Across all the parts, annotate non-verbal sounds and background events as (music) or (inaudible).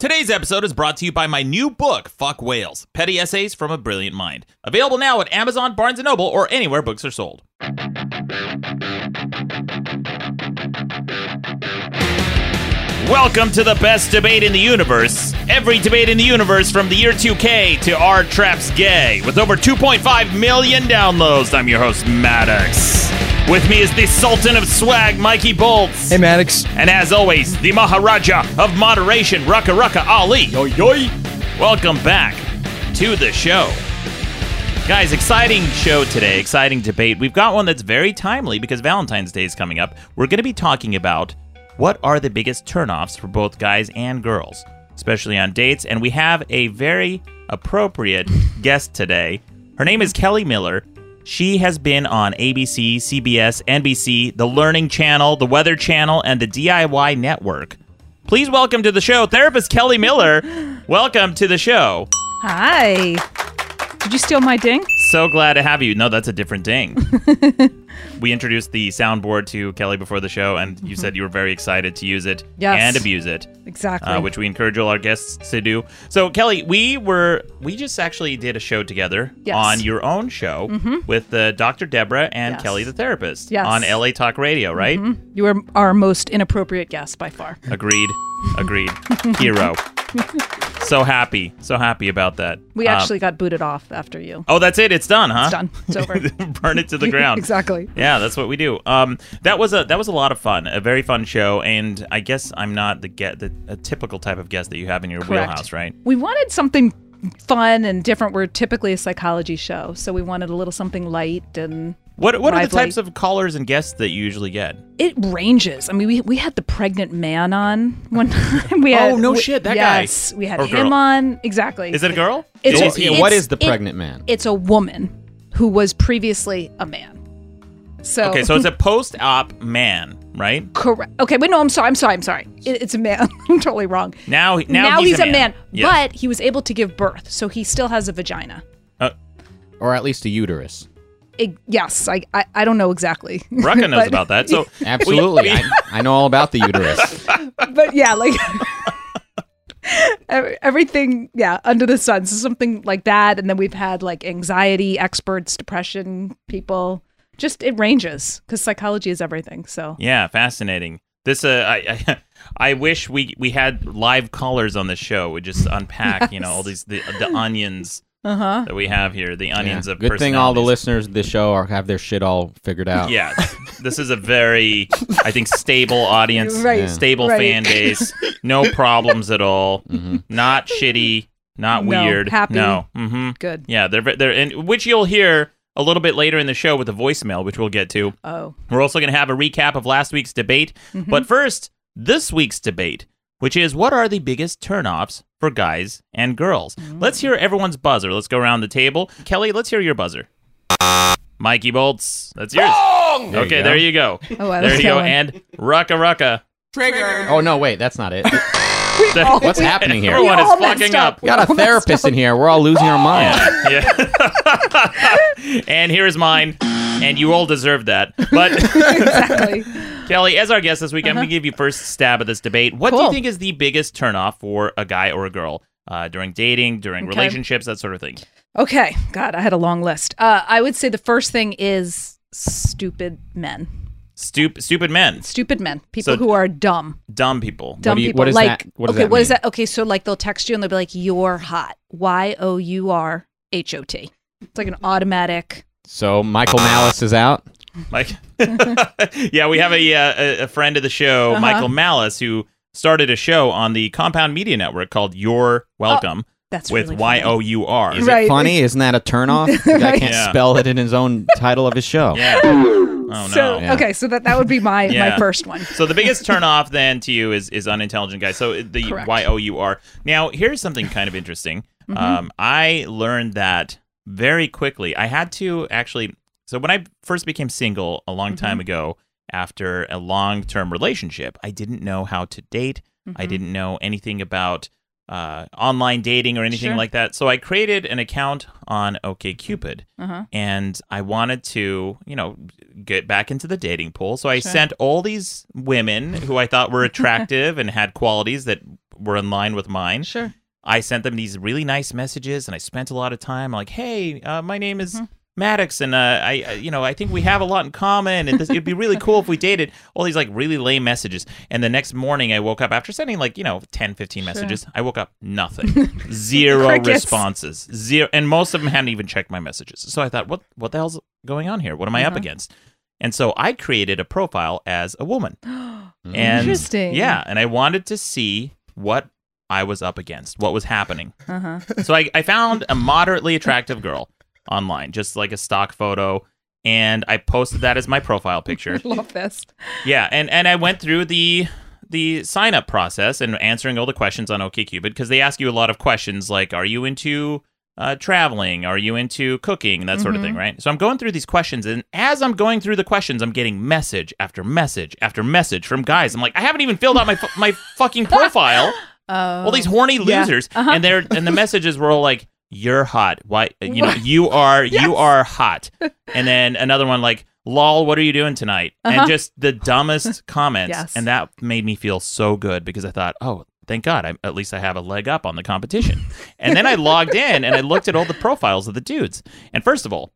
Today's episode is brought to you by my new book, Fuck Whales Petty Essays from a Brilliant Mind. Available now at Amazon, Barnes & Noble, or anywhere books are sold. Welcome to the best debate in the universe. Every debate in the universe from the year 2K to R Traps Gay. With over 2.5 million downloads, I'm your host, Maddox. With me is the Sultan of Swag, Mikey Bolts. Hey, Maddox. And as always, the Maharaja of Moderation, Rucka Rucka Ali. Yo, yo. Welcome back to the show. Guys, exciting show today, exciting debate. We've got one that's very timely because Valentine's Day is coming up. We're going to be talking about what are the biggest turnoffs for both guys and girls, especially on dates. And we have a very appropriate guest today. Her name is Kelli Miller. She has been on ABC, CBS, NBC, the Learning Channel, the Weather Channel, and the DIY Network. Please welcome to the show therapist Kelli Miller. (laughs) Welcome to the show. Hi. Did you steal my ding? So glad to have you. No, that's a different ding. (laughs) we introduced the soundboard to Kelli before the show, and you said you were very excited to use it Yes. and abuse it. Exactly. uh, which we encourage all our guests to do. So, Kelli, we were we just actually did a show together Yes. Mm-hmm. on your own show with uh, Dr. Deborah and Yes. Kelli the therapist Yes. on LA Talk Radio, right? you were our most inappropriate guest by far. Agreed, (laughs) agreed. Hero. (laughs) so happy, so happy about that. We Um, actually got booted off after you. oh, that's it. It's done, huh? It's done. It's over. (laughs) Burn it to the (laughs) ground. exactly. Yeah, that's what we do. Um, that was a that was a lot of fun, a very fun show, and I guess I'm not the get the a typical type of guest that you have in your Correct. wheelhouse, right? We wanted something fun and different. We're typically a psychology show, so we wanted a little something light and What what are the types of callers and guests that you usually get? It ranges. I mean, we, we had the pregnant man on (laughs) one time. We had, Oh, no we- shit, that guy. yes, we had Or him girl. on. Exactly. Is it a girl? It's, Is a- he- it's- what is the it- pregnant man? It's a woman who was previously a man. So okay, so it's a post-op man, right? Correct. Okay, wait, no, I'm sorry. I'm sorry. I'm sorry. It, it's a man. (laughs) I'm totally wrong. Now now, he's, a man, Yes. but he was able to give birth, so he still has a vagina. Uh, Or at least a uterus. It- yes, I, I I don't know exactly. (laughs) Rucka knows But- about that. So (laughs) Absolutely. we- I, I know all about the uterus. (laughs) but yeah, like everything, yeah, under the sun. So something like that, and then we've had like anxiety experts, depression people. Just it ranges because psychology is everything. So yeah, fascinating. This uh, I, I I wish we we had live callers on the show. We just unpack, you know, all these the the onions uh huh. that we have here, the onions Yeah. of Good thing all the listeners of this show are have their shit all figured out. Yeah, this is a very, I think, stable audience, Right, Yeah. stable right. fan base, no (laughs) problems at all, not shitty, not No, weird, happy. no, mm-hmm. Good. yeah, they're ve- they're and which you'll hear a little bit later in the show with the voicemail, which we'll get to. Oh, We're also going to have a recap of last week's debate, Mm-hmm. but first, this week's debate, which is what are the biggest turnoffs for guys and girls? Mm. Let's hear everyone's buzzer. Let's go around the table. Kelli, let's hear your buzzer. Mikey Bolts, that's yours. There okay, you there you go. Oh, I there was you go. And Rucka Rucka. Trigger. Oh no, wait, that's not it. (laughs) all- What's happening here? Everyone We is all messed fucking up. up. We got a (laughs) therapist up. in here. We're all losing our minds. (laughs) Yeah. and here's mine. And you all deserve that. But (laughs) exactly. (laughs) Kelli, as our guest this week, I'm going to give you first stab at this debate. What do you Uh-huh. Think is the biggest turnoff for a guy or a girl uh, during dating, during Okay. relationships, that sort of thing? Okay. God, I had a long list. Uh, I would say the first thing is stupid men. Stup- stupid men, Stupid men. People So- who are dumb. dumb people. Dumb do you- people. what is like, that- what does okay, that what is mean? that? Okay, so like they'll text you and they'll be like, "You're hot." Y O U R H O T. It's like an automatic. So Michael Malice is out. Mike. (laughs) yeah, we have a, uh, a a friend of the show, Uh-huh. Michael Malice, who started a show on the Compound Media Network called You're Welcome That's with really Y funny. O U R. Is Right. it funny? Isn't that a turnoff? (laughs) The guy Right. can't Yeah. spell it in his own title of his show. Yeah. (laughs) Oh no. So Yeah. okay, so that that would be my Yeah. my first one. So the biggest turnoff then to you is is unintelligent guys. So the Correct. Y O U R. Now here's something kind of interesting. Mm-hmm. Um, I learned that very quickly. I had to actually. So when I first became single a long Mm-hmm. time ago, after a long term relationship, I didn't know how to date. I Mhm. didn't know anything about uh, online dating or anything Sure. like that. So I created an account on OkCupid Uh-huh. and I wanted to, you know, get back into the dating pool. So I Sure. sent all these women who I thought were (laughs) attractive and had qualities that were in line with mine. Sure. I sent them these really nice messages, and I spent a lot of time like, "Hey, uh, my name is Maddox, and uh, I, uh, you know, I think we have a lot in common, and this, it'd be really cool if we dated." All these like really lame messages, and the next morning I woke up after sending like you know 10, 15 messages. I woke up nothing, (laughs) zero responses, zero, and most of them hadn't even checked my messages. So I thought, what, what the hell's going on here? What am I up Uh-huh. against? And so I created a profile as a woman. (gasps) And Interesting. Yeah, and I wanted to see what I was up against, what was happening. Uh-huh. So I, I found a moderately attractive girl online, just like a stock photo, and I posted that as my profile picture. (laughs) Love this. Yeah, and and I went through the the sign up process and answering all the questions on OkCupid because they ask you a lot of questions like, are you into uh, traveling? Are you into cooking? That sort of thing, right? So I'm going through these questions, and as I'm going through the questions, I'm getting message after message after message from guys. I'm like, I haven't even filled out my fu- my fucking (laughs) profile. Oh. all these horny yeah. losers, Uh-huh. and they're and the messages were all like, "You're hot. Why? You know, you are you are hot." (laughs) And then another one like, "Lol, what are you doing tonight?" Uh-huh. And just the dumbest (laughs) comments, Yes. and that made me feel so good because I thought, "Oh." Thank God, I, at least I have a leg up on the competition. And then I (laughs) logged in and I looked at all the profiles of the dudes. And first of all,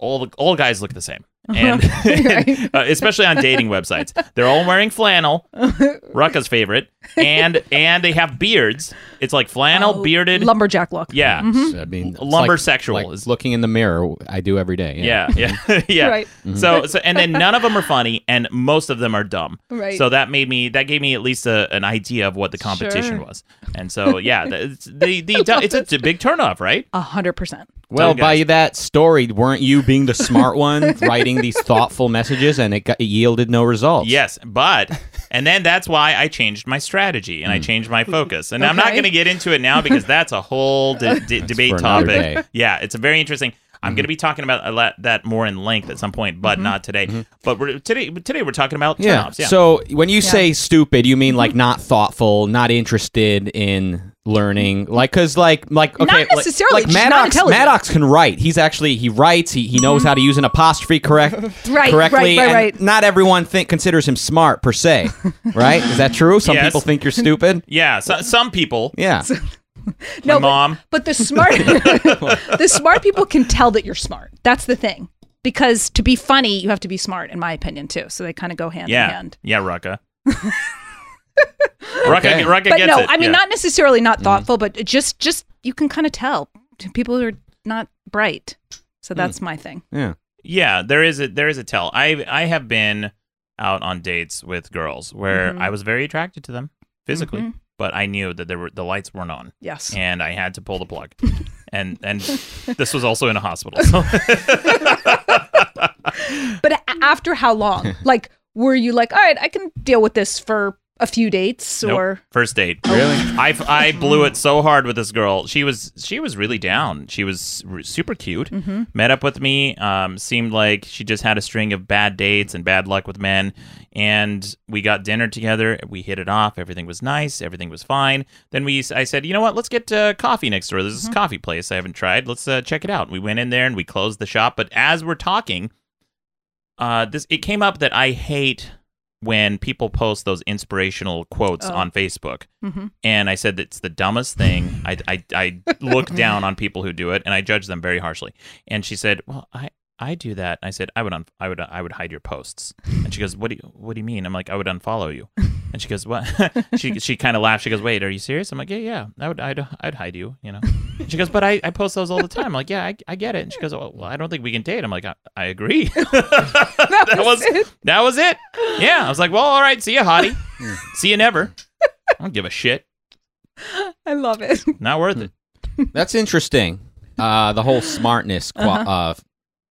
all the, all guys look the same, and Right. uh, especially on dating websites, they're all wearing flannel, Rucka's favorite, and and they have beards. It's like flannel, Oh, bearded. lumberjack look. yeah, Mhm. I mean, it's Lumber like- sexual like is- looking in the mirror. I do every day. yeah, yeah, yeah. (laughs) Right. So, so, and then none of them are funny, and most of them are dumb. Right. So that made me that gave me at least a, an idea of what the competition Sure. was. And so, yeah, the it's, the, the (laughs) it's a, it's a big turnoff, right? A hundred percent. Well, by that story, weren't you being the smart one, (laughs) writing these thoughtful messages, and it, got, it yielded no results? Yes, but and then that's why I changed my strategy and I changed my focus. And I'm not going to get into it now because that's a whole de- de- debate topic. day. Yeah, it's a very interesting. I'm going to mm-hmm. be talking about a lot, that more in length at some point, but mm-hmm. not today. Mm-hmm. But we're, today, today we're talking about Yeah. turnoffs. Yeah. So when you say stupid, you mean like not thoughtful, not interested in learning, like because like like okay, like- necessarily, Like, just not Maddox, intelligent. Maddox can write. He's actually he writes. He he knows how to use an apostrophe correct (laughs) Right, correctly. right, right, right. Not everyone think considers him smart per se, (laughs) right? Is that true? Some Yes. people think you're stupid. (laughs) yeah, so, some people, Yeah. (laughs) No, my but, mom, but the smart, (laughs) (laughs) the smart people can tell that you're smart. That's the thing. Because to be funny, you have to be smart, in my opinion, too. So they kind of go hand in hand. yeah, Rucka. Rucka, Okay. Rucka But gets no, it. I mean yeah. not necessarily not thoughtful, but just just you can kind of tell people are not bright. So that's my thing. Yeah. Yeah, there is a there is a tell. I I have been out on dates with girls where Mhm. I was very attracted to them physically, Mhm. But I knew that there were the lights weren't on, Yes. and I had to pull the plug. (laughs) and and (laughs) this was also in a hospital. So (laughs) But after how long? like, were you like, all right, I can deal with this for a few dates, Nope. or first date. Really? I, I blew it so hard with this girl. She was she was really down. She was r- super cute. Mm-hmm. Met up with me. Um, seemed like she just had a string of bad dates and bad luck with men. And we got dinner together. We hit it off. Everything was nice. Everything was fine. Then we I said, you know what? Let's get uh, coffee next door. There's Mm-hmm. this coffee place I haven't tried. Let's uh, check it out. We went in there and we closed the shop. But as we're talking, uh, this it came up that I hate when people post those inspirational quotes Oh. on Facebook. Mhm. And I said it's the dumbest thing. (laughs) I, I, I look down on people who do it and I judge them very harshly. And she said, "Well, I, I do that." I said, "I would un- I would I would hide your posts." And she goes, "What do you what do you mean?" I'm like, "I would unfollow you." And she goes, "What?" (laughs) she she kind of laughed. She goes, "Wait, are you serious?" I'm like, "Yeah, yeah. I would I'd, I'd hide you, you know." And she goes, "But I, I post those all the time." I'm like, "Yeah, I, I get it." And she goes, "Well, well I don't think we can date." I'm like, "I, I agree." (laughs) that was it. that was it. Yeah, I was like, "Well, all right. See you, hottie. see you never." I don't give a shit. I love it. Not worth it. That's interesting. Uh, the whole smartness qua- Uh-huh. uh,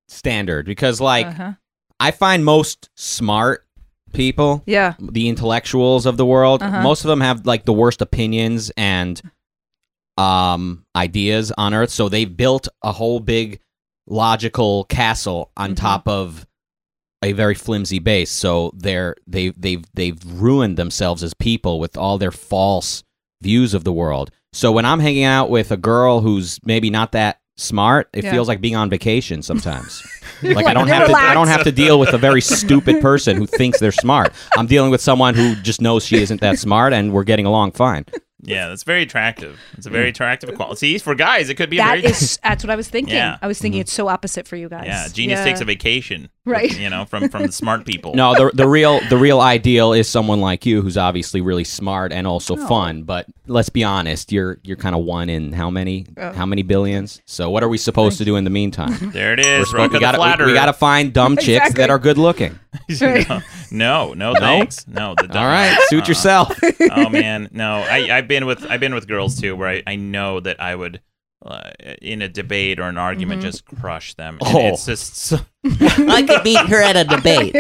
standard because like Uh-huh. I find most smart people Yeah. the intellectuals of the world Uh-huh. most of them have like the worst opinions and um ideas on earth so they've built a whole big logical castle on Mhm. top of a very flimsy base so they're they they've they've ruined themselves as people with all their false views of the world so when i'm hanging out with a girl who's maybe not that smart it Yeah. feels like being on vacation sometimes like (laughs) like, i don't you're have to i don't have to deal with a very stupid (laughs) person who thinks they're smart i'm dealing with someone who just knows she isn't that smart and we're getting along fine Yeah, that's very attractive. It's a very mm. attractive quality. See, for guys, it could be a That very is (laughs) that's what I was thinking. Yeah. I was thinking mm-hmm. it's so opposite for you guys. yeah. Genius takes a vacation, Right. You know, from from the smart people. No, the the real the real ideal is someone like you who's obviously really smart and also fun. But let's be honest, you're you're kind of one in how many Oh. how many billions? So what are we supposed to do in the meantime? (laughs) there it is. We're supposed- we gotta we, we gotta find dumb chicks that are good looking. (laughs) no, no, no, thanks. No, the All right, suit Uh-uh. yourself. (laughs) oh man, no. I I've been with I've been with girls too, where I, I know that I would. Uh, in a debate or an argument, Mm-hmm. just crush them. And Oh. It's just so, I could beat her at a debate.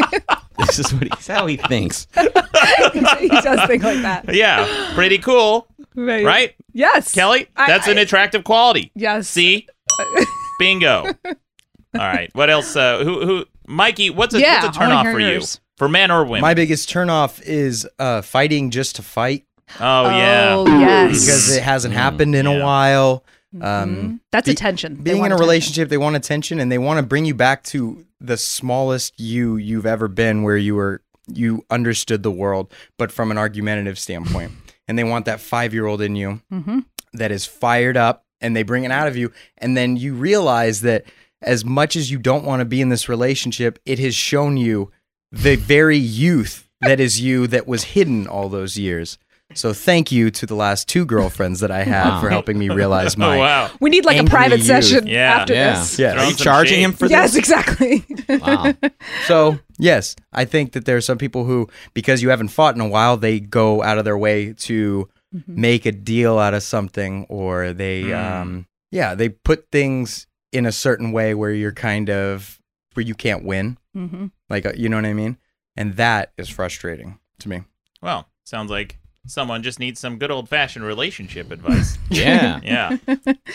this is what he, how he thinks. he does think like that. yeah, pretty cool, Right. right? Yes. Kelli, I- that's an I- attractive quality. Yes. See, (laughs) bingo. All right, what else? Uh, who who? Mikey, what's a Yeah, what's a I wanna turn off for you for men or women? My biggest turnoff is uh, fighting just to fight oh yeah, Oh, yes. because it hasn't happened in yeah. a while. Um, Mhm. That's be- attention. Being want in a attention. relationship, they want attention and they want to bring you back to the smallest you you've ever been, where you were you understood the world, but from an argumentative standpoint. And they want that five year old in you Mhm. that is fired up, and they bring it out of you, and then you realize that as much as you don't want to be in this relationship, it has shown you the very youth that is you that was hidden all those years. So thank you to the last two girlfriends that I had Wow. for helping me realize my oh (laughs) wow. We need like a private youth. session Yeah. after Yeah. this. Yeah. Are you charging shade. him for Yes, this? Yes, exactly. Wow. (laughs) So, yes, I think that there are some people who, because you haven't fought in a while, they go out of their way to Mm-hmm. make a deal out of something, or they, Mm. um, yeah, they put things in a certain way where you're kind of where you can't win, hmm like uh, you know what I mean, and that is frustrating to me. Well, sounds like someone just needs some good old fashioned relationship advice. (laughs) Yeah. (laughs) yeah.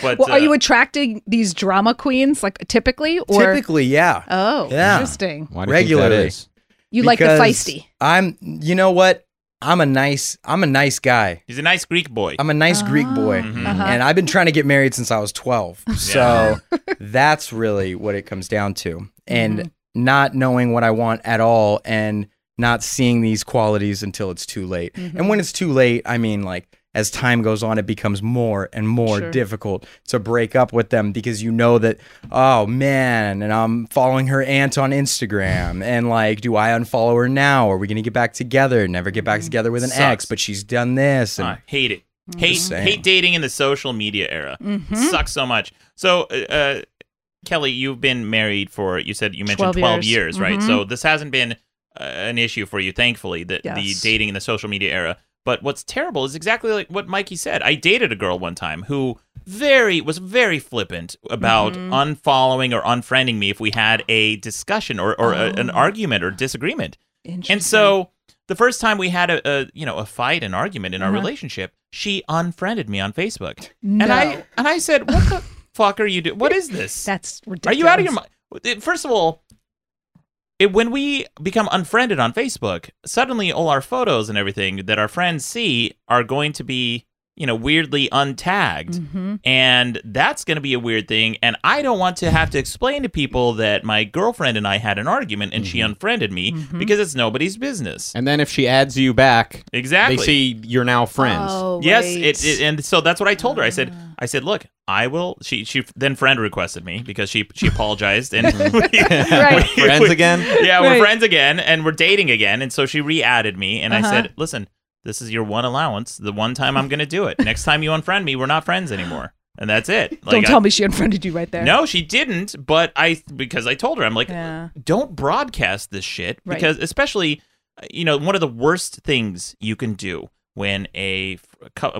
But Well, uh, are you attracting these drama queens like typically, or Typically, yeah, oh, Yeah. interesting. Why do you think that Regularly. is? You like the feisty. I'm, you know what? I'm a nice, I'm a nice guy. he's a nice Greek boy. I'm a nice Greek boy. Mhm. Uh-huh. And I've been trying to get married since I was 12. (laughs) So that's really what it comes down to. And Mm-hmm. not knowing what I want at all and not seeing these qualities until it's too late. Mm-hmm. And when it's too late, I mean, like, as time goes on, it becomes more and more Sure. difficult to break up with them because you know that, oh man, and I'm following her aunt on Instagram. And like, do I unfollow her now? Are we going to get back together? Never get Mm-hmm. back together with an Sucks. ex, but she's done this. And I hate it. Hate hate dating in the social media era. Mm-hmm. Sucks so much. So, uh, uh, Kelli, you've been married for you said you mentioned 12 twelve, years. years, right? Mhm. So this hasn't been uh, an issue for you, thankfully. The the dating in the social media era. But what's terrible is exactly like what Mikey said. I dated a girl one time who very was very flippant about Mm-hmm. unfollowing or unfriending me if we had a discussion or, or a, an Oh. argument or disagreement. And so the first time we had a, a you know a fight, an argument in our Uh-huh. relationship, she unfriended me on Facebook, no, and I and I said, "What the (laughs) fuck are you doing? What is this? that's Are you out of your mind?" First of all, it, when we become unfriended on Facebook, suddenly all our photos and everything that our friends see are going to be you know weirdly untagged. hmm And that's going to be a weird thing. And I don't want to have to explain to people that my girlfriend and I had an argument and she unfriended me Mhm. because it's nobody's business. And then if she adds you back, Exactly. they see you're now friends. Oh, yes, it, it, and so that's what I told her. I said, I said, look, I will. She she then friend requested me because she she apologized and (laughs) we- (laughs) Right. we- Friends we- again? Yeah, we're friends again, and we're dating again. And so she re-added me, and I Uh-huh. said, listen, this is your one allowance. The one time I'm going to do it. Next time you unfriend me, we're not friends anymore, and that's it. Don't tell I- me she unfriended you right there. No, she didn't. But I because I told her I'm like, Yeah. don't broadcast this shit Right. because especially uh, you know one of the worst things you can do when a f- cou-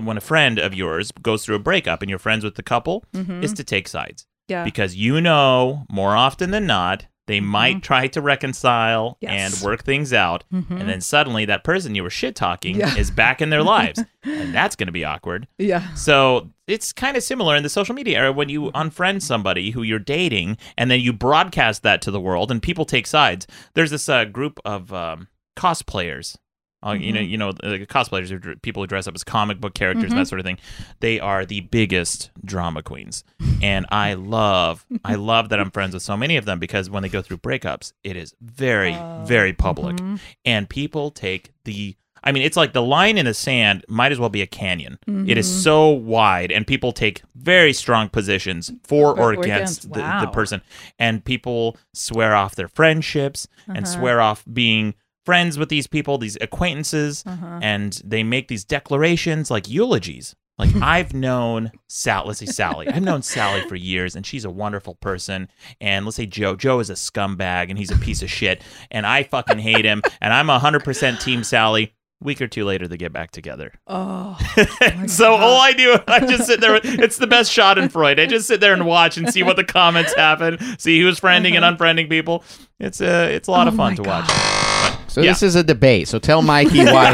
when a friend of yours goes through a breakup and you're friends with the couple Mhm. is to take sides Yeah. because you know more often than not they might try to reconcile Mm-hmm. Yes. and work things out Mhm. and then suddenly that person you were shit talking Yeah. is back in their lives (laughs) and that's going to be awkward yeah. so it's kind of similar in the social media era when you unfriend somebody who you're dating and then you broadcast that to the world and people take sides. There's this uh, group of um, cosplayers. Uh, You know, you know, the cosplayers are dr- people who dress up as comic book characters and that sort of thing. They are the biggest drama queens, and I love, I love that I'm friends with so many of them because when they go through breakups, it is very, very public, and people take the I mean, it's like the line in the sand might as well be a canyon. It is Mm-hmm. so wide, and people take very strong positions for or Or against, against. the, Wow. the person. And people swear off their friendships and Uh-huh. swear off being friends with these people, these acquaintances, Uh-huh. and they make these declarations like eulogies. Like (laughs) I've known Sal, let's say Sally. I've known Sally for years, and she's a wonderful person. And let's say Joe. Joe is a scumbag, and he's a piece of shit, and I fucking hate him. (laughs) And I'm hundred percent Team Sally. Week or two later, they get back together. Oh, (laughs) so all I do, I just sit there. It's the best schadenfreude. I just sit there and watch and see what the comments happen, see who's friending and unfriending people. It's a, it's a lot of Oh fun to God. watch. So Yeah. this is a debate. So tell Mikey (laughs) why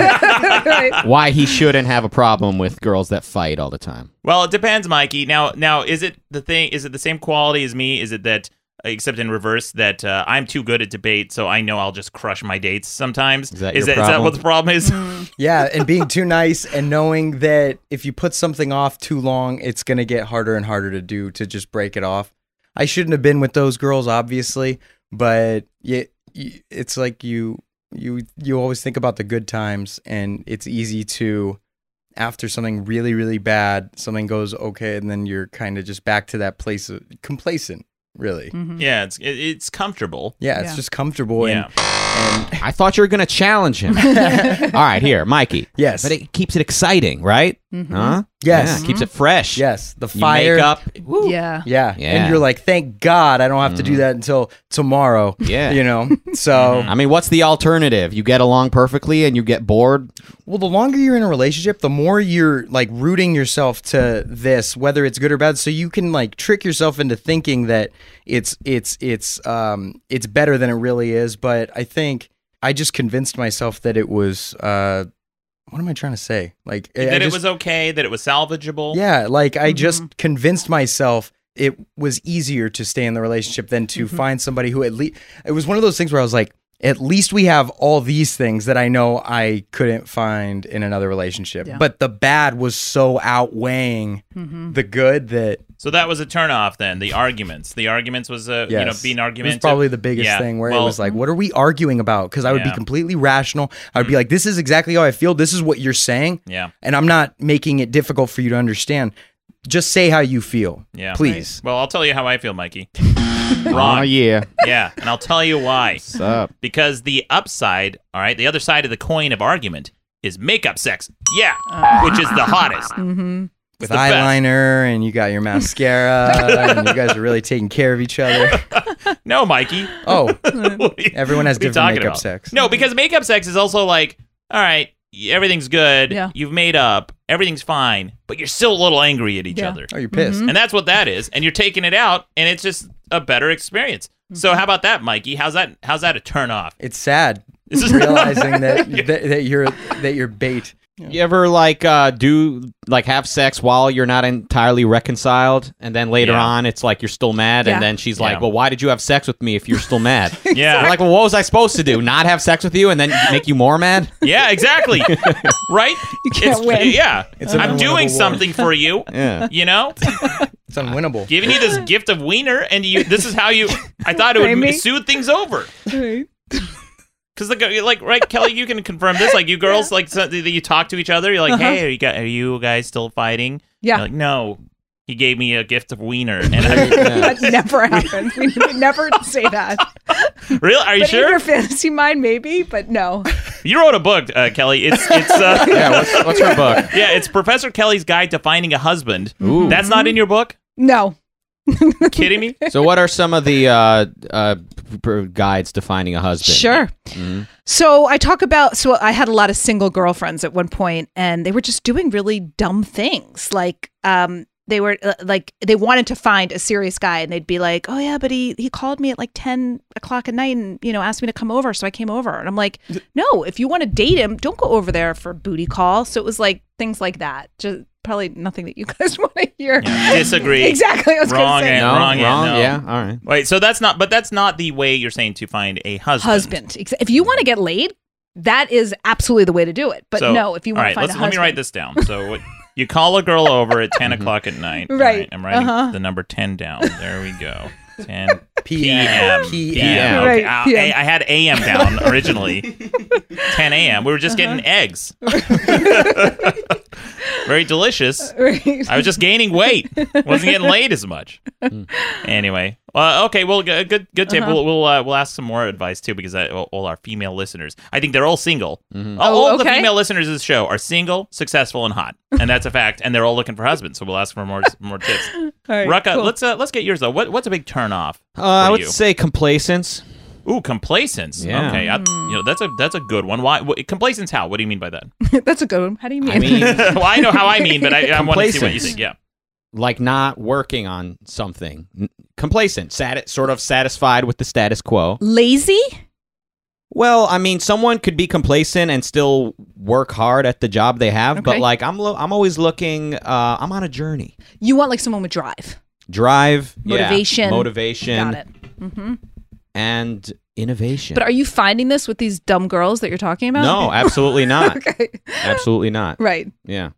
right. why he shouldn't have a problem with girls that fight all the time. Well, it depends, Mikey. Now, now, is it the thing? Is it the same quality as me? Is it that, except in reverse, that uh, I'm too good at debate, so I know I'll just crush my dates sometimes? Is that is your that, is that what the problem is? (laughs) Yeah, and being too nice and knowing that if you put something off too long, it's going to get harder and harder to do to just break it off. I shouldn't have been with those girls, obviously, but yeah, it's like you you you always think about the good times, and it's easy to after something really really bad, something goes okay, and then you're kind of just back to that place of complacent. Really, Mhm. yeah, it's it, it's comfortable. yeah, it's Yeah. just comfortable Yeah. and, and I thought you were going to challenge him. (laughs) all right, here, Mikey. yes, But it keeps it exciting, right? Mhm. Huh? yes, Yeah, keeps it fresh. yes. The You fire, make up. Woo. Yeah. Yeah. Yeah. And you're like, thank God I don't have to do Mhm. that until tomorrow. Yeah. You know? (laughs) So, I mean, what's the alternative? You get along perfectly and you get bored. well, the longer you're in a relationship, the more you're like rooting yourself to this, whether it's good or bad. So you can like trick yourself into thinking that it's, it's, it's, um, it's better than it really is. But I think I just convinced myself that it was, uh, what am I trying to say? Like, I- I that it was okay, that it was salvageable. Yeah, like I Mhm. just convinced myself it was easier to stay in the relationship than to Mhm. find somebody who at least it was one of those things where I was like, at least we have all these things that I know I couldn't find in another relationship. Yeah. But the bad was so outweighing Mhm. the good that So that was a turnoff then. The arguments. The arguments was a you know yes, being it was argumentative. probably the biggest Yeah, thing where well- it was like, what are we arguing about? Because I would be completely rational. I would be like, this is exactly how I feel. This is what you're saying, Yeah, and I'm not making it difficult for you to understand. Just say how you feel, yeah. please. Well, I'll tell you how I feel, Mikey. (laughs) (laughs) Oh, Wrong. yeah. yeah, and I'll tell you why. What's up? Because the upside, all right, the other side of the coin of argument is makeup sex. Yeah, Uh, which is the hottest. (laughs) mhm. with the best. eyeliner and you got your mascara and you guys are really taking care of each other. (laughs) No, Mikey. Oh, you- everyone has what are you different makeup about? sex. No, because makeup sex is also like, all right, everything's good. Yeah. You've made up. Everything's fine, but you're still a little angry at each Yeah. other. Oh, you're pissed. Mhm. And that's what that is. And you're taking it out, and it's just a better experience. So Mm-hmm. how about that, Mikey? How's that? How's that a turn off? It's sad This is realizing (laughs) that, that that you're that you're bait. You ever like uh, do like have sex while you're not entirely reconciled, and then later Yeah. on it's like you're still mad, Yeah. and then she's Yeah. like, "Well, why did you have sex with me if you're still mad?" (laughs) yeah, You're like, "Well, what was I supposed to do? Not have sex with you and then make you more mad?" (laughs) yeah, exactly. right? You can't it's, win. Yeah, It's an I'm unwinnable doing war. something for you. Yeah. You know, It's unwinnable. giving you this gift of wiener, and you. This is how you. I thought it would Amy? soothe things over. Right. Because like, like right, Kelli, you can confirm this. Like you (laughs) girls, like so, that you talk to each other. You're like, Uh-huh. hey, are you, guys, are you guys still fighting? Yeah. Like, no. He gave me a gift of wiener, (laughs) and I, that never happens. We would never say that. (laughs) really, are you but in sure? your fantasy mind, maybe, but no. You wrote a book, uh, Kelli. It's it's uh, Yeah. What's, what's her book? yeah, it's Professor Kelli's Guide to Finding a Husband. Ooh. That's not in your book. No. (laughs) Kidding me? So, what are some of the uh, uh, p- p- guides to finding a husband? Sure. Mhm. So I talk about so I had a lot of single girlfriends at one point and they were just doing really dumb things. Like um they were uh, like they wanted to find a serious guy and they'd be like, "Oh yeah, but he he called me at like ten o'clock at night and you know asked me to come over, so I came over." And I'm like, "No, if you want to date him, don't go over there for a booty call." So it was like things like that. Just probably nothing that you guys (laughs) want to hear. Yeah, disagree. (laughs) exactly. I was Wrong say. and- No, wrong, wrong. yeah, no. Yeah. All right. Wait, so that's not, but that's not the way you're saying to find a husband. husband. If you want to get laid, that is absolutely the way to do it. But So, no, if you want right, to find let's, a let me write this down. So what, you call a girl over at 10 o'clock at night. Right. I'm writing uh-huh. the number 10 down. There we go. (laughs) 10 PM. p.m. PM. Okay. Right, I- PM. I, I had a.m. down originally. 10 a.m. We were just getting Uh-huh. eggs. Very delicious. (laughs) Right. I was just gaining weight. Wasn't getting laid as much. anyway, well, okay. Well, g- good, good tip. Uh-huh. We'll we'll, uh, we'll ask some more advice too because I, all all our female listeners, I think they're all single. Mhm. All, Oh, all the female listeners of the show are single, successful, and hot, and that's a fact. And they're all looking for husbands. So we'll ask for more (laughs) more tips. All right, Rucka, cool. let's uh, let's get yours though. What what's a big turn off? Uh, I would you? say complacence. Ooh, complacence. Yeah. Okay, I, you know that's a that's a good one. Why what, complacence? How? What do you mean by that? (laughs) That's a good one. How do you mean? I mean, (laughs) well, I know how I mean, but I, I want to see what you think. Yeah. like not working on something. Complacent, sat- sort of satisfied with the status quo. lazy? Well, I mean, someone could be complacent and still work hard at the job they have, but like I'm, lo- I'm always looking. Uh, I'm on a journey. You want like someone with drive. Drive, yeah, Motivation. motivation, Got it. hmm and innovation. But are you finding this with these dumb girls that you're talking about? no, (laughs) absolutely not. okay. (laughs) absolutely not. Right. Yeah,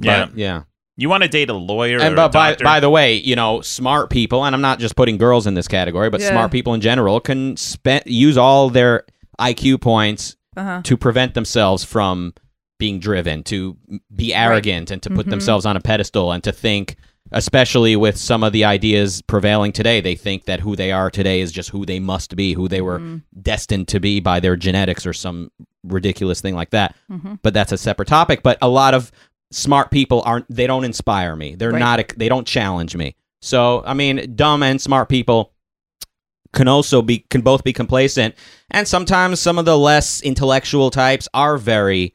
Yeah. But, yeah. You want to date a lawyer And or but a by doctor? by the way, you know, smart people, and I'm not just putting girls in this category, but Yeah. smart people in general can spend use all their IQ points Uh-huh. to prevent themselves from being driven, to be arrogant, and to put Mhm. themselves on a pedestal, and to think, especially with some of the ideas prevailing today, they think that who they are today is just who they must be, who they were Mm. destined to be by their genetics or some ridiculous thing like that. Mhm. But that's a separate topic. But a lot of smart people aren't, they don't inspire me. They're Right. not, they don't challenge me. So, I mean, dumb and smart people can also be can both be complacent and sometimes some of the less intellectual types are very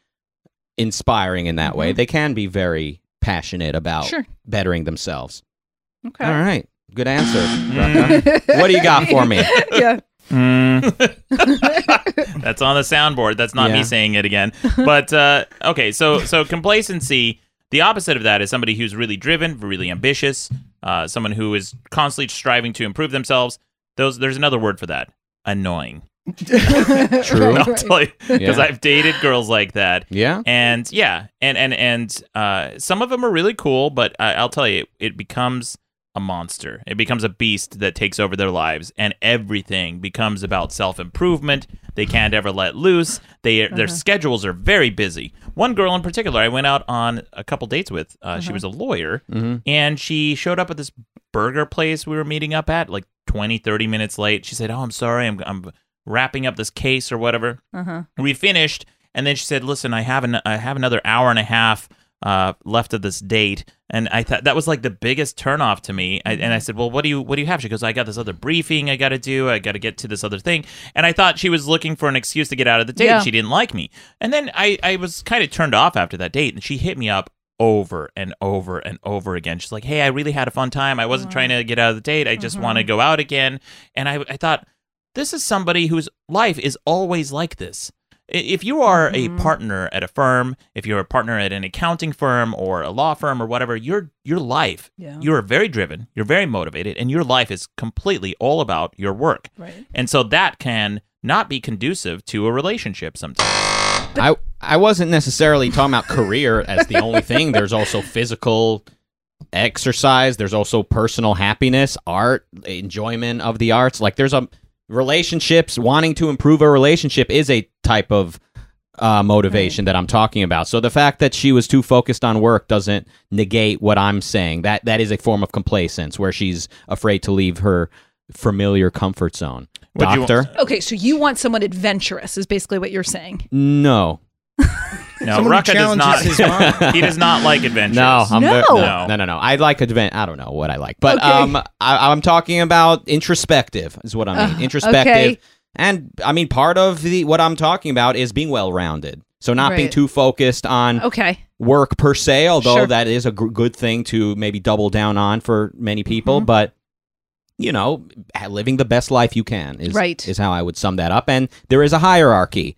inspiring in that way Mhm. they can be very passionate about Sure. bettering themselves Okay. all right good answer Mm. (laughs) What do you got for me (laughs) yeah. (laughs) That's on the soundboard. That's not me saying it again. But uh, okay, so so complacency. The opposite of that is somebody who's really driven, really ambitious, uh, someone who is constantly striving to improve themselves. Those there's another word for that. Annoying. True. I'll tell you because Yeah. I've dated girls like that. yeah And yeah, and and and uh, some of them are really cool, but I, I'll tell you, it becomes a monster. It becomes a beast that takes over their lives, and everything becomes about self improvement. They can't ever let loose. They their schedules are very busy. One girl in particular, I went out on a couple dates with. Uh, She was a lawyer, hmm and she showed up at this burger place we were meeting up at like 20 30 minutes late she said oh i'm sorry i'm, I'm wrapping up this case or whatever Uh-huh. we finished and then she said listen i have an i have another hour and a half uh, left of this date and i thought that was like the biggest turnoff to me I, and i said well what do you what do you have she goes i got this other briefing i got to do i got to get to this other thing and i thought she was looking for an excuse to get out of the date Yeah. she didn't like me and then i i was kind of turned off after that date and she hit me up over and over and over again. She's like, "Hey, I really had a fun time. I wasn't Wow. trying to get out of the date. I just Mhm. want to go out again." And I, I thought, this is somebody whose life is always like this. If you are a mm-hmm. partner at a firm, if you're a partner at an accounting firm or a law firm or whatever, your your life, Yeah. you're very driven, you're very motivated, and your life is completely all about your work. Right. And so that can not be conducive to a relationship sometimes. I I wasn't necessarily talking about career as the only thing. (laughs) There's also physical exercise. There's also personal happiness, art, enjoyment of the arts. Like there's a relationships. Wanting to improve a relationship is a type of uh, motivation that I'm talking about. So the fact that she was too focused on work doesn't negate what I'm saying. That that is a form of complacence where she's afraid to leave her familiar comfort zone. Would you- Doctor, Okay, so you want someone adventurous is basically what you're saying. no. (laughs) No, Someone Rucka does not. challenges his mind. (laughs) he does not like adventures. No, I'm No. ver- No. no, no, no, no. I like advent. I don't know what I like, but Okay. um, I, I'm talking about introspective is what I mean. Uh, introspective, okay. and I mean part of the what I'm talking about is being well-rounded. So not being too focused on Okay. work per se, although Sure. that is a good thing to maybe double down on for many people. Mhm. But you know, living the best life you can is Right. is how I would sum that up. And there is a hierarchy.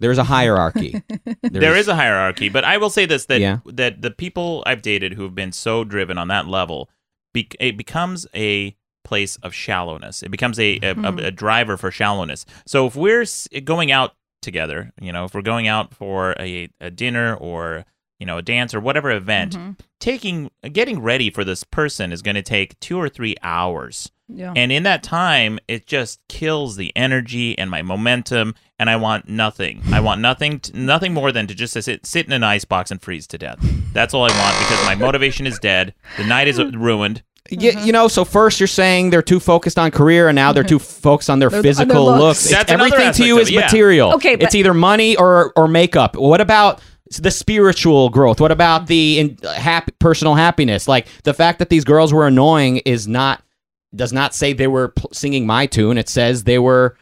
There is a hierarchy. (laughs) there is a hierarchy, but I will say this that Yeah. that the people I've dated who have been so driven on that level, be, it becomes a place of shallowness. It becomes a a, Hmm. a, a driver for shallowness. So if we're going out together, you know, if we're going out for a, a dinner or you know, a dance or whatever event, Mhm. taking getting ready for this person is going to take 2 or 3 hours. Yeah. And in that time, it just kills the energy and my momentum and I want nothing. I want nothing t- nothing more than to just sit sit in an ice box and freeze to death. That's all I want because my motivation is dead. The night is (laughs) ruined. Y- You, know, so first you're saying they're too focused on career, and now they're too (laughs) focused on their Their- on their physical looks. looks. That's everything to you is it, yeah. material. Okay, it's either money or or makeup. What about the spiritual growth? What about the in, happy personal happiness? Like the fact that these girls were annoying is not does not say they were pl- singing my tune. It says they were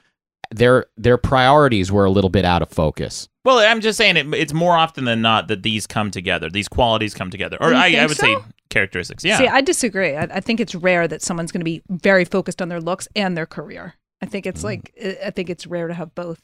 their their priorities were a little bit out of focus. Well, I'm just saying it, it's more often than not that these come together. These qualities come together. Or I, I would so? say characteristics. Yeah. See, I disagree. I, I think it's rare that someone's going to be very focused on their looks and their career. I think Mm. it's like I I think it's rare to have both.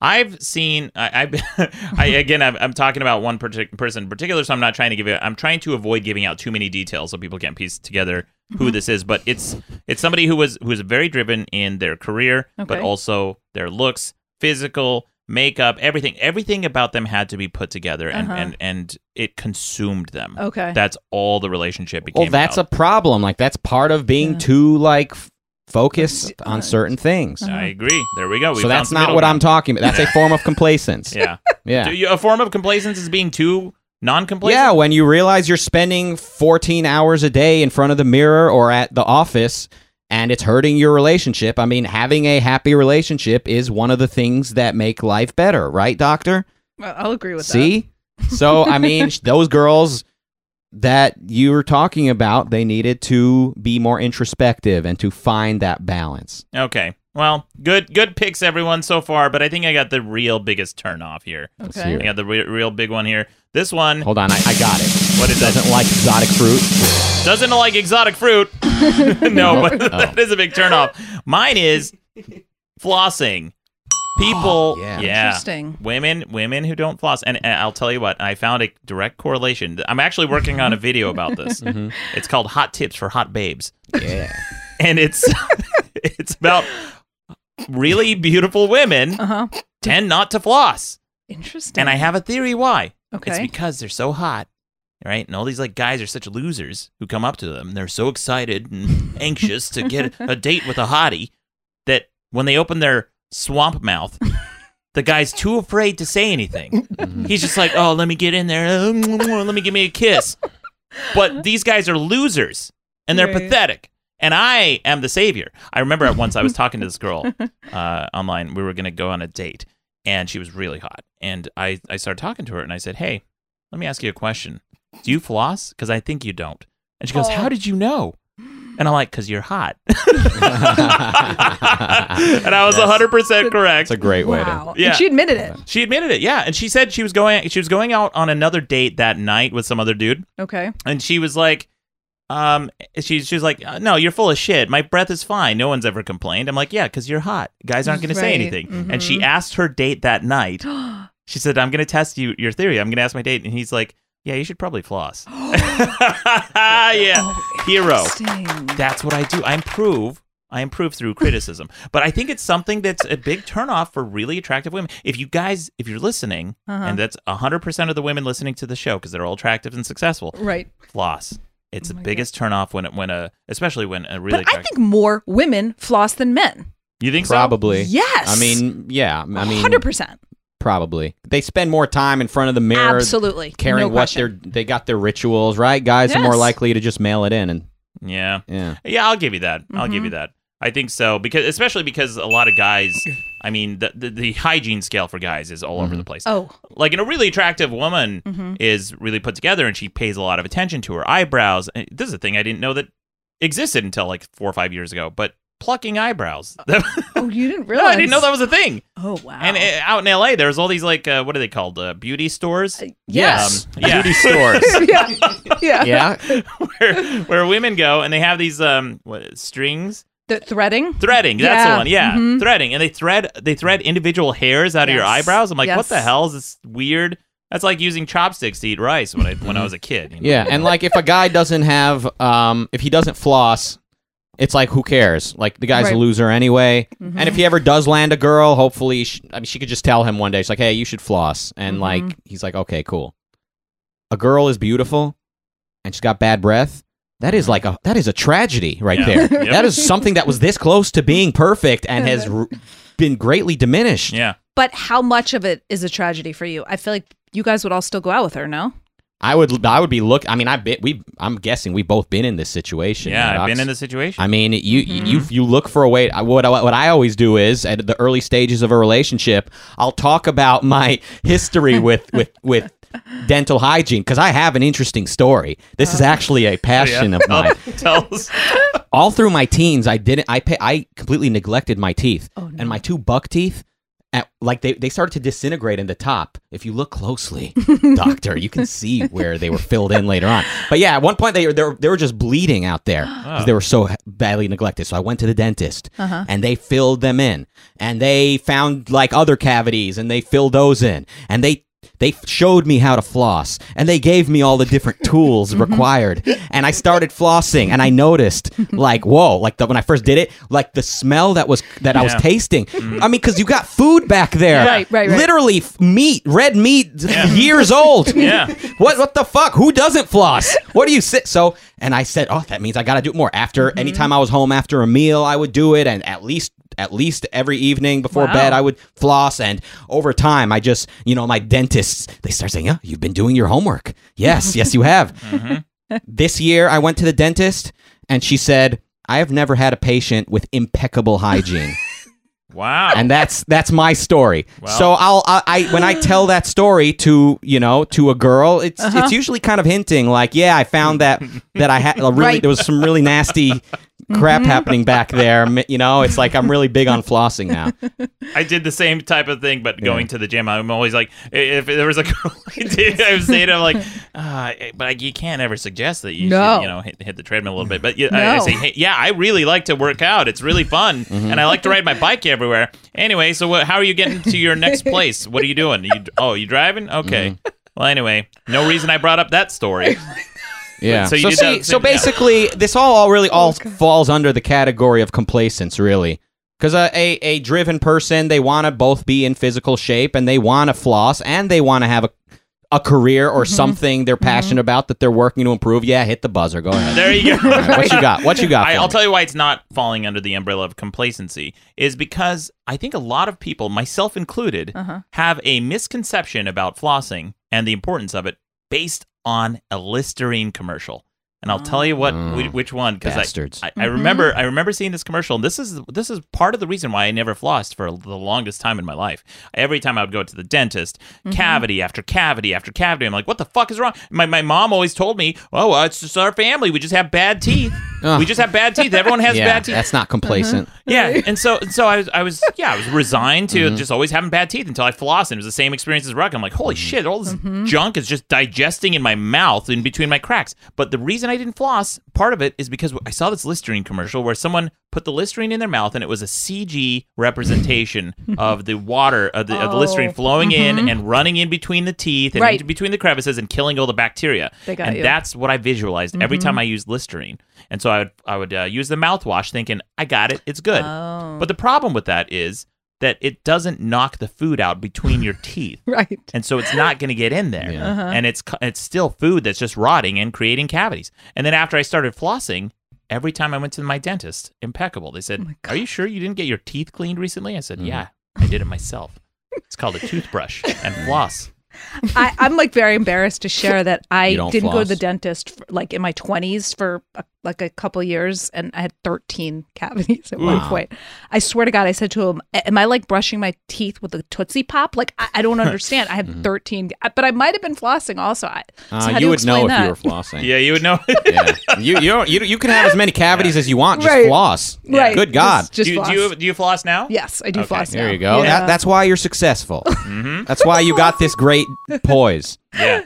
I've seen. I, I, (laughs) I again, I'm, I'm talking about one partic- person in particular, so I'm not trying to give it. I'm trying to avoid giving out too many details so people can't piece together Mm-hmm. who this is. But it's it's somebody who was who was very driven in their career, but also their looks, physical, makeup, everything. Everything about them had to be put together, and Uh-huh. and and it consumed them. Okay. That's all the relationship became. Well, that's about. a problem. Like that's part of being Yeah. too like f- focused Uh, on certain things. I agree. There we go. We so that's not what. I'm talking about. That's a form of complacence. (laughs) Yeah. Yeah. Do you, a form of complacence is being too non-complacent. Yeah, when you realize you're spending 14 hours a day in front of the mirror or at the office and it's hurting your relationship. I mean, having a happy relationship is one of the things that make life better, right, doctor? Well, I'll agree with that. See? So, I mean, (laughs) those girls that you were talking about, they needed to be more introspective and to find that balance. Okay. Well, good good picks everyone so far, but I think I got the real biggest turn off here. Okay. hear I got the re- real big one here. This one Hold on, I, I got it. What is that? Doesn't like exotic fruit. doesn't like exotic fruit. (laughs) no, but Oh. (laughs) that is a big turn off. Mine is flossing. People, Oh, yeah. yeah, Interesting. women, women who don't floss, and, and I'll tell you what, I found a direct correlation. I'm actually working on a video about this. (laughs) Mhm. It's called "Hot Tips for Hot Babes." Yeah. (laughs) and it's (laughs) it's about really beautiful women Uh huh. tend not to floss. Interesting. And I have a theory why. okay It's because they're so hot, right? And all these like guys are such losers who come up to them. They're so excited and anxious to get a date with a hottie that when they open their swamp mouth, the guy's too afraid to say anything. He's just like, "Oh, let me get in there. Let me give me a kiss." But these guys are losers and they're Right. pathetic. And I am the savior. I remember at once I was talking to this girl (laughs) uh, online. We were going to go on a date, and she was really hot. And I, I started talking to her, and I said, "Hey, let me ask you a question. Do you floss? Because I think you don't." And she goes, Oh. "How did you know?" And I'm like, "Cause you're hot." (laughs) and I was Yes. 100 percent correct. It's a great way wow. to. Yeah. And she admitted it. She admitted it, yeah. And she said she was going she was going out on another date that night with some other dude, Okay. and she was like, um, she she was like, uh, no, you're full of shit. My breath is fine. No one's ever complained. I'm like, yeah, because you're hot. Guys aren't going to say Right. anything. And she Mhm. asked her date that night. (gasps) She said, I'm going to test you your theory. I'm going to ask my date, and he's like, yeah, you should probably floss. (gasps) (laughs) yeah, Oh, hero. That's what I do. I improve. I improve through (laughs) criticism. But I think it's something that's a big turnoff for really attractive women. If you guys, if you're listening, Uh-huh. and that's 100% of the women listening to the show because they're all attractive and successful, Right. floss. It's Oh the my biggest turnoff when it, when a, especially when a really But I think more women floss than men. you think so? Probably. Yes. I mean, yeah. I mean, hundred percent. Probably. They spend more time in front of the mirror, Absolutely. caring no what question. they're. They got their rituals, right? Guys are more likely to just mail it in, and Yeah. yeah. Yeah, I'll give you that. I'll give you that. I think so because especially because a lot of guys, I mean, the the, the hygiene scale for guys is all over Mhm. the place. Oh. Like, in a really attractive woman hmm is really put together and she pays a lot of attention to her eyebrows. This is a thing I didn't know that existed until like four or five years ago. But plucking eyebrows. (laughs) Oh, you didn't (laughs) no. I didn't know that was a thing. Oh wow. And uh, out in LA, there's all these like uh, what are they called? Uh, beauty stores. Uh, yes. Um, (laughs) yeah. Beauty stores. yeah. Yeah. yeah. where where women go and they have these um what, strings The threading. threading. That's the Yeah. one. Yeah, Mhm. threading, and they thread they thread individual hairs out of your eyebrows. I'm like, what the hell is this weird? That's like using chopsticks to eat rice when I when I was a kid. you know? Yeah, and like if a guy doesn't have, um, if he doesn't floss, it's like who cares? Like the guy's Right. a loser anyway. Mhm. And if he ever does land a girl, hopefully, she, I mean, she could just tell him one day. She's like, "Hey, you should floss," and Mhm. like he's like, "Okay, cool." a girl is beautiful and she's got bad breath, that is like a that is a tragedy right Yeah. there. (laughs) Yep. That is something that was this close to being perfect and has (laughs) r- been greatly diminished. Yeah. But how much of it is a tragedy for you? I feel like you guys would all still go out with her, no? I would I would be look. I mean, I been we. I'm guessing we've both been in this situation. Yeah, I've been in this situation. I mean, you Mm-hmm. you you look for a way. I- What I- what I always do is at the early stages of a relationship, I'll talk about my history (laughs) with with with dental hygiene because I have an interesting story. This is actually a (laughs) passion of mine. (laughs) Tell us. All through my teens, I didn't. I pay, I completely neglected my teeth, Oh, no. and my two buck teeth. At, like they, they started to disintegrate in the top. If you look closely, (laughs) doctor, you can see where they were filled in later on. But yeah, at one point they were they were, they were just bleeding out there (gasps) because they were so badly neglected. So I went to the dentist Uh-huh. and they filled them in, and they found like other cavities and they filled those in, and they they showed me how to floss and they gave me all the different (laughs) tools Mm-hmm. required and i started flossing and i noticed (laughs) like whoa like the, when i first did it like the smell that was that i was Yeah. tasting i mean because you got food back there Mm-hmm. Right, right, right. literally f- meat red meat (laughs) years old Yeah. what what the fuck who doesn't floss what do you sit so and i said oh that means i gotta do it more after Mm-hmm. anytime i was home after a meal i would do it and at least at least every evening before Wow. bed i would floss and over time i just you know my dentists they start saying yeah you've been doing your homework yes (laughs) yes you have this year i went to the dentist and she said i have never had a patient with impeccable hygiene (laughs) Wow. and that's that's my story. Well- so I'll I, I when I tell that story to you know to a girl, it's Uh-huh. it's usually kind of hinting like, yeah, I found that that I had a really Right. Mm-hmm. there was some really nasty crap happening back there. You know, it's like I'm really big on flossing now. I did the same type of thing, but going to the gym, I'm always like, if there was a (laughs) girl I did, I was saying, I'm like, uh, but I, you can't ever suggest that you No. should, you know, hit, hit the treadmill a little bit. But yeah, I, I say, hey, yeah, I really like to work out. It's really fun, Mm-hmm. and I like to ride my bike everywhere. Anyway, so what, how are you getting to your next place? What are you doing? You, oh, you driving? Okay. Mm-hmm. Well, anyway, no reason I brought up that story. (laughs) Yeah. So So, you did see, that- so yeah. basically, this all, all really all falls under the category of complacence, really. Because a, a, a driven person, they want to both be in physical shape and they want to floss and they want to have a, a career or something they're passionate about that they're working to improve. Yeah, hit the buzzer. Go ahead. There you go. All right, what you got? What you got? I, I'll me? tell you why it's not falling under the umbrella of complacency is because I think a lot of people, myself included, Uh-huh. have a misconception about flossing and the importance of it based on a Listerine commercial. And I'll tell you what, whi- mm. which one, because Bastards. I, I, I remember, I remember seeing this commercial, and this is this is part of the reason why I never flossed for the longest time in my life. Every time I would go to the dentist, mm-hmm. cavity after cavity after cavity, I'm like, what the fuck is wrong? My my mom always told me, oh, well, it's just our family. We just have bad teeth. We just have bad teeth. Everyone has (laughs) yeah, bad teeth. that's not uh-huh. complacent. Yeah, (laughs) and so and so I was I was yeah I was resigned to mm-hmm. just always having bad teeth until I flossed, and it was the same experience as Ruck. I'm like, holy shit, all this junk is just digesting in my mouth in between my cracks. But the reason I didn't floss, part of it is because I saw this Listerine commercial where someone put the Listerine in their mouth, and it was a CG representation (laughs) of the water of the, of the Listerine Oh. flowing in and running in between the teeth and Right. between the crevices and killing all the bacteria. They got and you. that's what I visualized every time I used Listerine. And so I would I would uh, use the mouthwash, thinking I got it, it's good. Oh. But the problem with that is that it doesn't knock the food out between your (laughs) teeth. Right. And so it's not going to get in there, Yeah. Uh-huh. and it's it's still food that's just rotting and creating cavities. And then after I started flossing, every time I went to my dentist, impeccable. They Oh said, "Are you sure you didn't get your teeth cleaned recently?" I said, "Yeah, I did it myself. It's called a toothbrush and (laughs) floss." I, I'm like very embarrassed to share that (laughs) I You don't didn't go to the dentist for, like in my 20s for a, like a couple years, and I had 13 cavities at one Wow. point. I swear to God, I said to him, "Am I like brushing my teeth with a Tootsie Pop? Like I, I don't (laughs) understand. I have 13, but I might have been flossing also. I, Uh, so how do you you would know explain if you were flossing. (laughs) Yeah, you would know. (laughs) Yeah. You you don't, you you can have as many cavities as you want. Just Right. floss. Right. Good God. Just, just do, you, floss. do you do you floss now? yes, I do Okay, floss. There now. you go. Yeah. That, that's why you're successful. Mm-hmm. That's why you got this great poise. Yeah.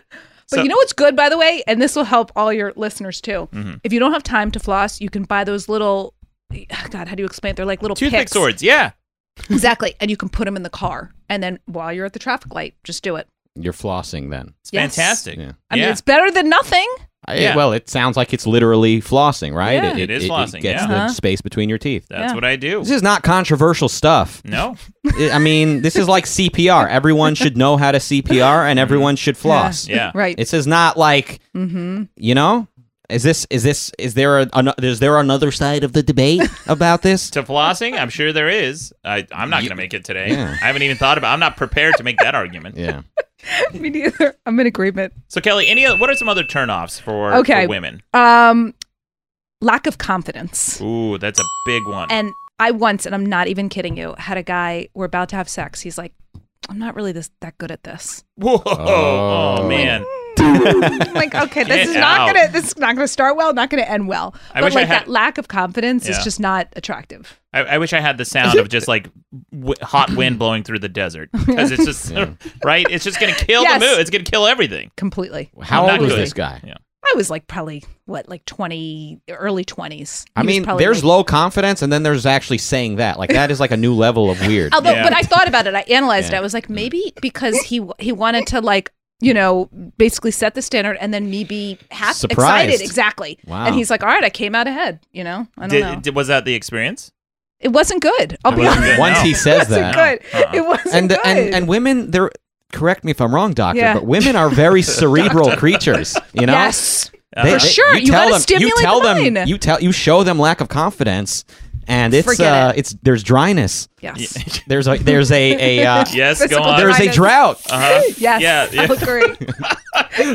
But So- you know what's good, by the way, and this will help all your listeners too. Mm-hmm. If you don't have time to floss, you can buy those little. God, how do you explain it? They're like little Toothpick picks. swords. Yeah. (laughs) Exactly, and you can put them in the car, and then while you're at the traffic light, just do it. You're flossing then. It's Yes. fantastic. Yeah. I mean, Yeah. it's better than nothing. I- Yeah. Well, it sounds like it's literally flossing, right? Yeah. It is flossing, It gets yeah. the Uh-huh. space between your teeth. That's Yeah. what I do. This is not controversial stuff. No, I I mean, this is like CPR. Everyone should know how to CPR, and everyone should floss. yeah. Right. This is not like mm-hmm. you know. Is this is this is there a, an, is there another side of the debate about this? (laughs) To flossing, I'm sure there is. I, I'm not You- going to make it today. Yeah. I haven't even thought about. I'm not prepared to make that argument. Yeah. (laughs) Me neither. I'm in agreement. So Kelli, any oth- what are some other turnoffs for, Okay. for women? Um, lack of confidence. Ooh, that's a big one. And I once, and I'm not even kidding you, had a guy. We're about to have sex. He's like, I'm not really this that good at this. Whoa, oh, Oh. man. I'm (laughs) like, okay, this Get is not out. gonna this is not gonna start well, not gonna end well. I but wish I like had- that lack of confidence Yeah. is just not attractive. I, I wish I had the sound of just like w- hot wind blowing through the desert because it's just (laughs) right. It's just gonna kill Yes. the mood. It's gonna kill everything. Completely. How I'm old was this guy? Yeah. I was like probably what, like twenty early twenties. I mean, there's low confidence, and then there's actually saying that. Like that is like a new level of weird. (laughs) Although, Yeah. but I thought about it. I analyzed it. I was like, maybe because he he wanted to like you know basically set the standard, and then me be happy, Surprised. excited, exactly. Wow. And he's like, all right, I came out ahead. You know, I don't know. Did, did- was that the experience? it wasn't good. I'll be wasn't honest. good, Once no. he It says wasn't that, good. Uh-uh. It wasn't and good. and and women, they're correct me if I'm wrong, doctor, Yeah. but women are very (laughs) cerebral creatures. You know, yes, They- for they- sure. You, tell gotta them, stimulate you tell the them, mind. you tell, you show them lack of confidence, and it's Forget uh, it. it's there's dryness. yes. (laughs) There's a there's a a uh, (laughs) yes, go on. there's a drought. (laughs) uh-huh. Yes. Yeah, yeah. I'll agree.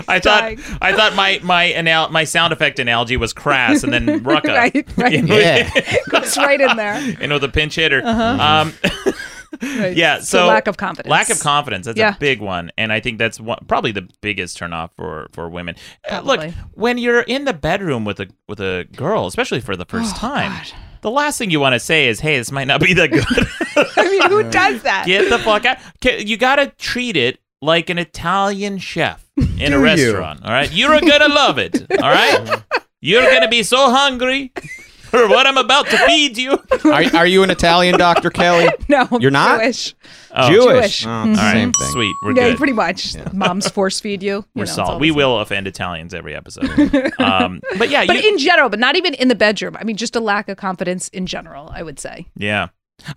I thought I thought my my anal- my sound effect analogy was crass, and then Rucka. right, right. Yeah. Goes right in there. you know the pinch hitter. Uh-huh. Um, Right. yeah, so, lack of confidence. Lack of confidence. That's Yeah. a big one, and I think that's one, probably the biggest turnoff for for women. Uh, look, when you're in the bedroom with a with a girl, especially for the first Oh, time, God. the last thing you want to say is, "Hey, this might not be that good." (laughs) I mean, who (laughs) does that? Get the fuck out. You got to treat it like an Italian chef (laughs) in Do a you? restaurant. All right, you're gonna love it. All right, you're gonna be so hungry (laughs) for what I'm about to feed you. Are, are you an Italian, Doctor Kelli? (laughs) No, I'm You're not? Jewish. Oh, Jewish. Jewish. Oh, All right, Same thing. sweet. We're yeah, good. pretty much. (laughs) Moms force feed you. you We're know, it's solid. We the will offend Italians every episode. um, but yeah, But you, in general, but not even in the bedroom. I mean, just a lack of confidence in general. I would say. yeah.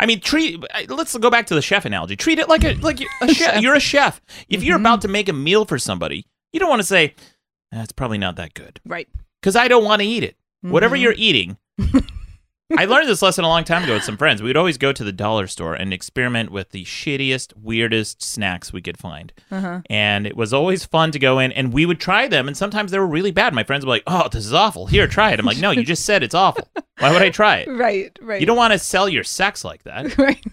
I mean, treat. Let's go back to the chef analogy. Treat it like a like you're a chef. You're a chef. If you're Mhm. about to make a meal for somebody, you don't want to say, "That's probably not that good," Right. because I don't want to eat it. Whatever Mhm. you're eating. I learned this lesson a long time ago with some friends. We'd always go to the dollar store and experiment with the shittiest, weirdest snacks we could find. Uh-huh. And it was always fun to go in and we would try them. And sometimes they were really bad. My friends were like, oh, this is awful. Here, try it. I'm like, no, you just said it's awful. Why would I try it? (laughs) Right. Right. You don't want to sell your sex like that. (laughs) Right.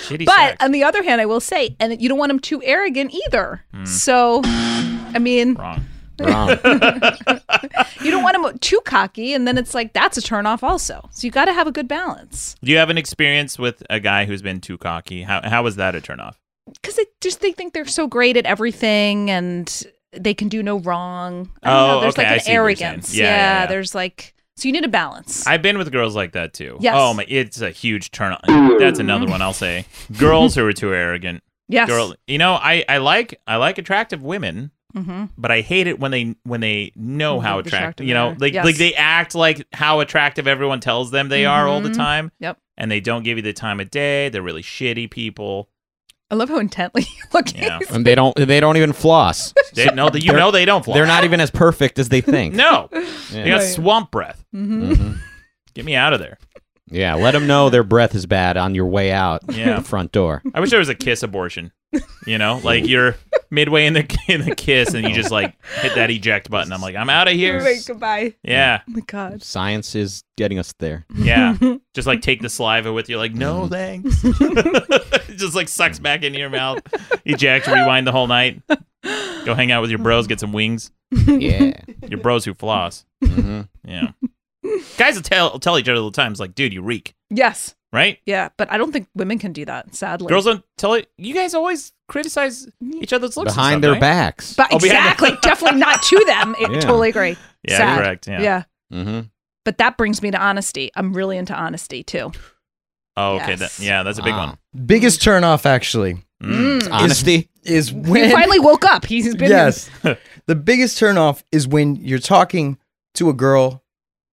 Shitty But sex. on the other hand, I will say, and you don't want them too arrogant either. Hmm. So, I mean, Wrong. Wrong. (laughs) you don't want them too cocky, and then it's like that's a turnoff also. So you got to have a good balance Do you have an experience with a guy who's been too cocky? How, how was that a turnoff? because they just they think they're so great at everything and they can do no wrong. I don't Oh, know. There's okay, like an what arrogance. Yeah, yeah, yeah. There's like so you need a balance. I've been with girls like that too. Yes. Oh my, it's a huge turn. Off. That's another one I'll say. Girls who are too arrogant. yes. Girl, you know, I, I like I like attractive women, hmm but I hate it when they when they know how attractive. attractive You know, they like Yes. like they act like how attractive everyone tells them they are all the Mhm. time. Yep. And they don't give you the time of day. They're really shitty people. I love how intently (laughs) you look at Yeah. and they don't they don't even floss. (laughs) They know that you They're- know they don't floss. They're not even as perfect as they (laughs) think. No, Yeah. they got Right. swamp breath. hmm Mhm. Get me out of there. Yeah, let them know their breath is bad on your way out Yeah. the front door. I wish there was a kiss abortion. You know, like you're midway in the (laughs) in the kiss and you just like hit that eject button. I'm like, I'm out of here. Wait, goodbye. Yeah, Oh my god. Science is getting us there. yeah. (laughs) Just like take the saliva with you. Like, no thanks. it (laughs) just like sucks back into your mouth. Eject, rewind the whole night. Go hang out with your bros, get some wings. Yeah. Your bros who floss. hmm Yeah. Guys will tell tell each other all the time, it's like, dude, you reek, Yes. right? Yeah, but I don't think women can do that. Sadly. Girls don't tell it. You guys always criticize each other's looks and Behind stuff, their right? backs. But Oh, behind- exactly, (laughs) definitely not to them. I Yeah. totally agree. Yeah, Sad. correct. Yeah. Yeah. hmm But that brings me to honesty. I'm really into honesty too. Oh, okay. Yes. That, yeah, that's a big one. Biggest turnoff, actually. Mm. Honesty. is when. He when finally woke up. He's been yes. the biggest turnoff is when you're talking to a girl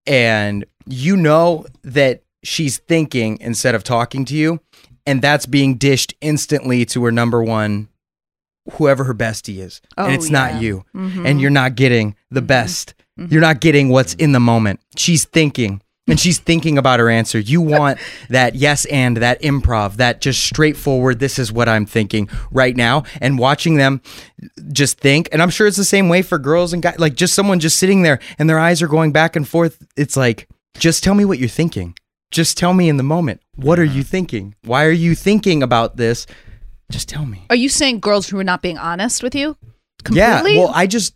and you know that she's thinking instead of talking to you, and that's being dished instantly to her number one, whoever her bestie is. Oh, and it's yeah. not you. Mhm. And you're not getting the best. You're not getting what's in the moment. She's thinking. And she's thinking about her answer. You want that yes and that improv, that just straightforward, this is what I'm thinking right now. And watching them just think. And I'm sure it's the same way for girls and guys. Like just someone just sitting there and their eyes are going back and forth. It's like, just tell me what you're thinking. Just tell me in the moment. What are you thinking? Why are you thinking about this? Just tell me. Are you saying girls who are not being honest with you? Yeah. Well, I just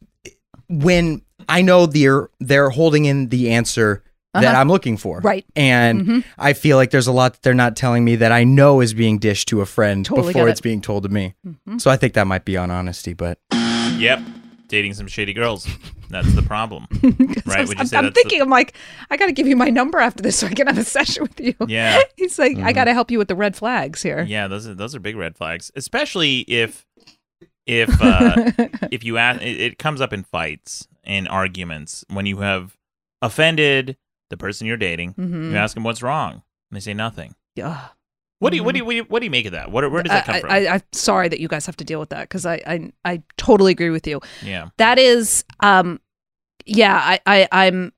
when I know they're they're holding in the answer that Uh-huh. I'm looking for. Right. And Mhm. I feel like there's a lot that they're not telling me that I know is being dished to a friend Totally before get it's it. being told to me. Mhm. So I think that might be on honesty, but Yep. Dating some shady girls. That's the problem. (laughs) right? I'm, Would you I'm, say I'm that's the- thinking, I'm like, I got to give you my number after this so I can have a session with you. Yeah. (laughs) He's like, Mm-hmm. I got to help you with the red flags here. Yeah, those are those are big red flags, especially if if uh, (laughs) if you ask, it, it comes up in fights and arguments when you have offended the person you're dating. Mhm. You ask them what's wrong, and they say nothing. Ugh. What do you what do you what do you, what do you make of that? What where does that come I, from? I, I'm sorry that you guys have to deal with that because I, I I totally agree with you. yeah, That is, um, yeah, I, I I'm.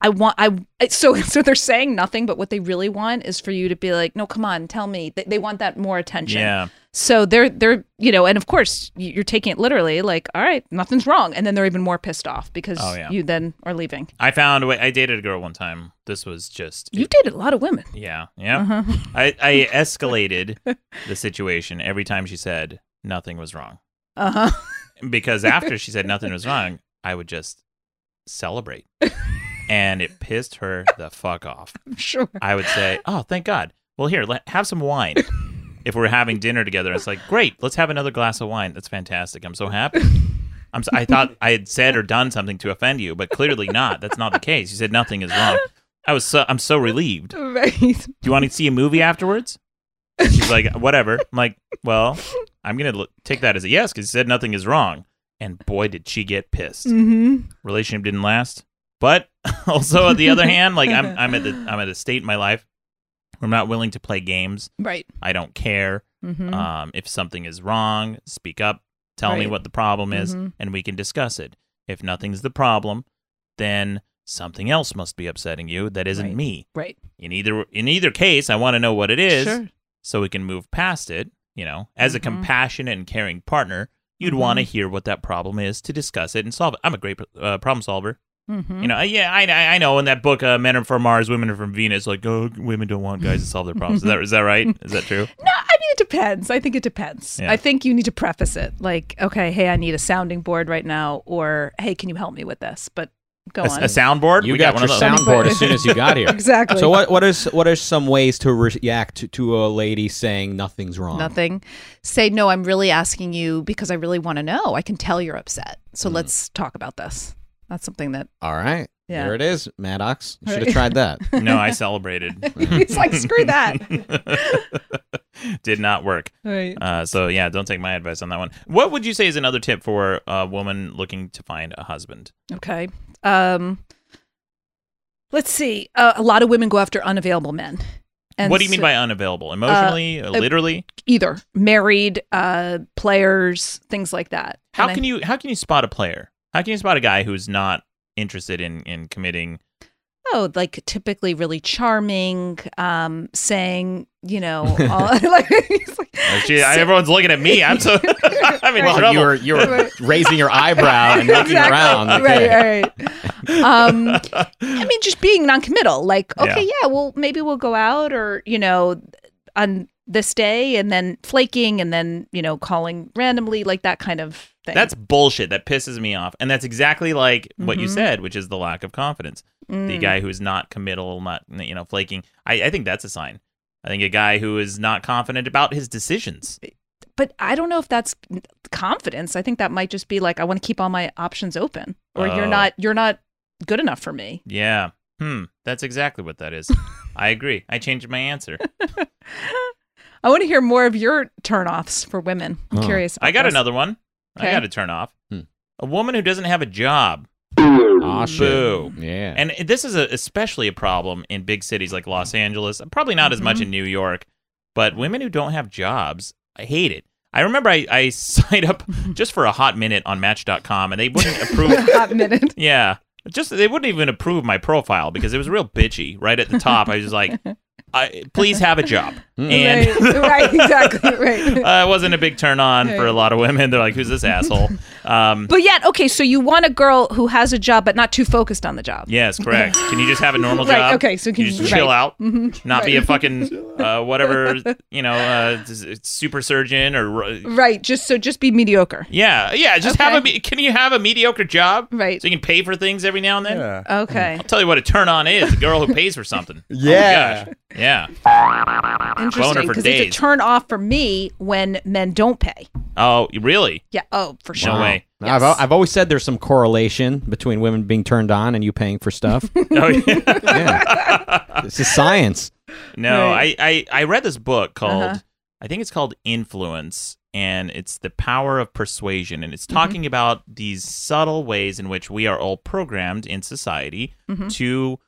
I want I so (laughs) so they're saying nothing, but what they really want is for you to be like, no, come on, tell me. They, they want that more attention. yeah, So they're they're you know, and of course you're taking it literally, like, all right, nothing's wrong, and then they're even more pissed off because Oh, yeah. you then are leaving. I found a way. I dated a girl one time. This was just You've dated a lot of women. yeah, yeah. Uh-huh. I I (laughs) escalated the situation every time she said nothing was wrong. Uh huh. because after she said nothing was (laughs) wrong, I would just celebrate. And it pissed her the fuck off. (laughs) Sure. I would say, "Oh, thank God. Well, here, let, have some wine." If we're having dinner together, it's like, "Great, let's have another glass of wine." That's fantastic. I'm so happy. I'm so, I thought I had said or done something to offend you, but clearly not. That's not the case. You said nothing is wrong. I was so I'm so relieved. Right. Do you want to see a movie afterwards? She's like, "Whatever." I'm like, "Well, I'm gonna look, take that as a yes because you said nothing is wrong." And boy, did she get pissed. Mm-hmm. relationship didn't last. But (laughs) also, on the other (laughs) hand, like I'm, I'm at the, I'm at a state in my life where I'm not willing to play games. Right. I don't care Mm-hmm. um, if something is wrong. Speak up, tell me what the problem is, Mhm. and we can discuss it. If nothing's the problem, then something else must be upsetting you that isn't Right. me. right. In either in either case, I want to know what it is Sure. so we can move past it. You know, as a Mhm. compassionate and caring partner, you'd want to hear what that problem is to discuss it and solve it. I'm a great uh, problem solver. Mm-hmm. You know, yeah, I, I I know in that book, uh, Men Are from Mars, Women Are from Venus. Like, oh, women don't want guys to solve their problems. Is that is that right? Is that true? (laughs) No, I mean it depends. I think it depends. Yeah. I think you need to preface it like, okay, hey, I need a sounding board right now, or hey, can you help me with this? But go A, on. a soundboard. You we got, got, your of those. soundboard as soon as you got here. (laughs) exactly. So what what is what are some ways to react to, to a lady saying nothing's wrong? Nothing. Say no. I'm really asking you because I really want to know. I can tell you're upset. So Mm. let's talk about this. That's something that All right. Yeah. There it is, Maddox. You should have tried that. (laughs) No, I celebrated. (laughs) he's like, screw that. (laughs) Did not work. Right. Uh, so yeah, don't take my advice on that one. What would you say is another tip for a woman looking to find a husband? Okay. Um. Let's see. Uh, a lot of women go after unavailable men. And what do you mean by unavailable? Emotionally, uh, literally? either married uh players things like that How And I- can you how can you spot a player? How can you spot a guy who's not interested in in committing? oh like typically really charming um saying you know (laughs) all, (laughs) like, he's like Uh, She, everyone's looking at me. I'm so (laughs) I mean, Well, you were you were raising your eyebrow and looking Exactly. around. right Okay. right um i mean just being non-committal like okay Yeah. yeah. well maybe we'll go out or you know on this day and then flaking and then you know calling randomly like that kind of thing That's bullshit. That pisses me off. And that's exactly like what you Mhm. said, which is the lack of confidence. The Mm. guy who's not committal, not you know, flaking. I, I think that's a sign. I think a guy who is not confident about his decisions. but I don't know if that's confidence. I think that might just be like I want to keep all my options open, or you're Oh. not you're not good enough for me. Yeah. Hmm. That's exactly what that is. (laughs) I agree. I changed my answer. (laughs) I want to hear more of your turnoffs for women. I'm Oh. curious. I got this. another one. I got to turn off. Hmm. A woman who doesn't have a job. Aw, shit. Boo. Yeah. And this is a, especially a problem in big cities like Los Angeles. Probably not as Mm-hmm. much in New York, but women who don't have jobs, I hate it. I remember I, I (laughs) signed up just for a hot minute on Match.com, and they wouldn't (laughs) approve. Hot minute. yeah, just they wouldn't even approve my profile because it was real bitchy. Right at the top, I was like, (laughs) I, "Please have a job," (laughs) and right, right, exactly, (laughs) right. uh, it wasn't a big turn on for a lot of women. They're like, "Who's this asshole?" (laughs) Um, But yet, okay, so you want a girl who has a job but not too focused on the job. Yes, correct. Can you just have a normal Right, job? okay, so can you you- just chill out, Mm-hmm. not be a fucking uh, whatever, you know, uh, super surgeon or uh, Right, just so just be mediocre. yeah, yeah. Just have a. Me- Can you have a mediocre job? Right. So you can pay for things every now and then. Yeah. Okay. I'll tell you what a turn on is: a girl who pays for something. Yeah. Oh my gosh. Yeah. Interesting. Because it's a turn off for me when men don't pay. Oh, really? Yeah. Oh, for sure. No way. I've, I've always said there's some correlation between women being turned on and you paying for stuff. (laughs) Oh, yeah. yeah. This is science. No, Right. I, I I read this book called Uh-huh. I think it's called Influence and it's the power of persuasion and it's Mm-hmm. talking about these subtle ways in which we are all programmed in society Mhm. to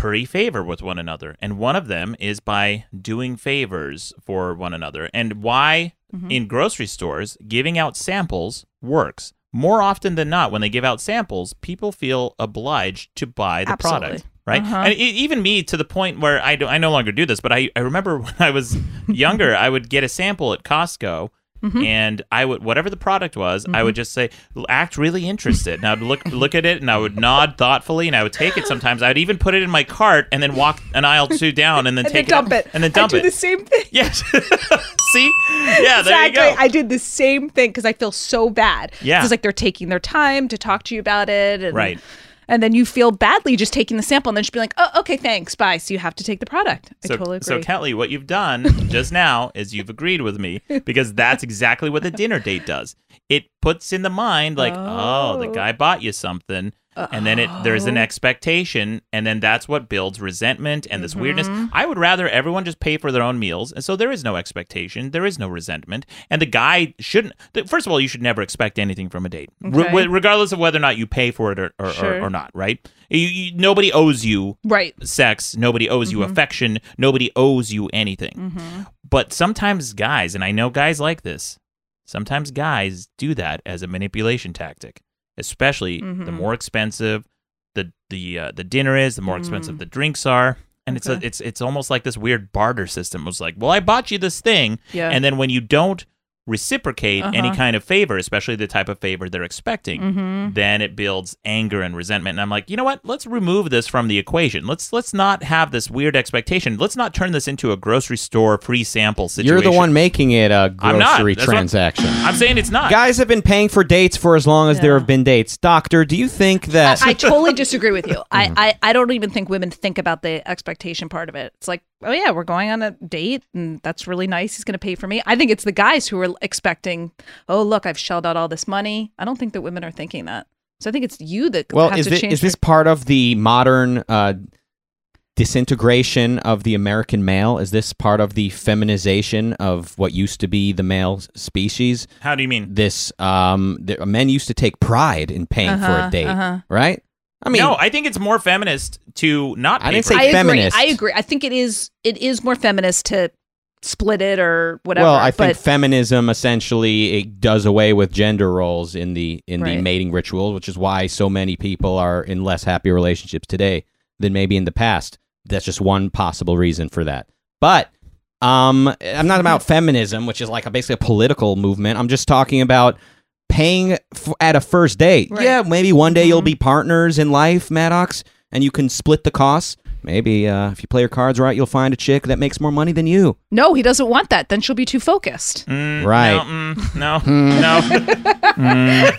curry favor with one another and one of them is by doing favors for one another and why Mhm. in grocery stores giving out samples works more often than not when they give out samples people feel obliged to buy the Absolutely. product right Uh-huh. and e- even me to the point where I, do, I no longer do this but I, I remember (laughs) when i was younger i would get a sample at costco Mm-hmm. and i would whatever the product was i would just say act really interested and i would look look at it and i would nod thoughtfully and i would take it sometimes i'd even put it in my cart and then walk an aisle two down and then And take then dump it. and then dump I it the same thing. yes (laughs) see yeah exactly. I did the same thing because I feel so bad. Yeah. It's like they're taking their time to talk to you about it. And, Right. And then you feel badly just taking the sample and then just be like, oh, okay, thanks, bye. So you have to take the product. I So, totally agree. so Kelli, what you've done just now is you've agreed with me (laughs) because that's exactly what the dinner date does. It puts in the mind like, oh, the Oh. guy bought you something, and then it there's an Oh. expectation, and then that's what builds resentment and this weirdness. Mm-hmm. I would rather everyone just pay for their own meals, and so there is no expectation, there is no resentment, and the guy shouldn't. First of all, you should never expect anything from a date, Okay. re- regardless of whether or not you pay for it or or, Sure. or, or not. Right? You, you, nobody owes you right. sex. Nobody owes you affection. Nobody owes you anything. But sometimes guys, and I know guys like this, sometimes guys do that as a manipulation tactic, especially the Mhm. more expensive the the uh, the dinner is, the more expensive Mm. the drinks are. And it's a, it's it's almost like this weird barter system. It was like, well, I bought you this thing, Yeah. and then when you don't reciprocate any Uh-huh. kind of favor, especially the type of favor they're expecting, Mm-hmm. then it builds anger and resentment. And I'm like, you know what? Let's remove this from the equation. Let's let's not have this weird expectation. Let's not turn this into a grocery store free sample situation. You're the one making it a I'm not. grocery That's what- transaction. I'm saying it's not. Guys have been paying for dates for as long as there have been dates. Doctor, do you think that I totally disagree with you. (laughs) Mm-hmm. I, I, I don't even think women think about the expectation part of it. It's like, oh yeah, we're going on a date and that's really nice. He's going to pay for me. I think it's the guys who are expecting, oh look, I've shelled out all this money. I don't think that women are thinking that. So I think it's you that well have is to this, change. is this part of the modern uh, disintegration of the American male? Is this part of the feminization of what used to be the male species? How do you mean? This um, the, men used to take pride in paying for Uh-huh, a date, uh-huh. right? I mean, no, I think it's more feminist to not. I didn't say I it. agree. feminist. I agree. I think it is. It is more feminist to split it or whatever. well, I think but feminism essentially it does away with gender roles in the in the mating rituals, which is why so many people are in less happy relationships today than maybe in the past. That's just one possible reason for that. But um, I'm not about feminism, which is like a, basically a political movement. I'm just talking about paying f- at a first date. Right. Yeah, maybe one day you'll Mhm. be partners in life, Maddox, and you can split the costs. Maybe uh, if you play your cards right, you'll find a chick that makes more money than you. no, he doesn't want that. Then she'll be too focused. Mm, Right. No, mm, no. (laughs) no.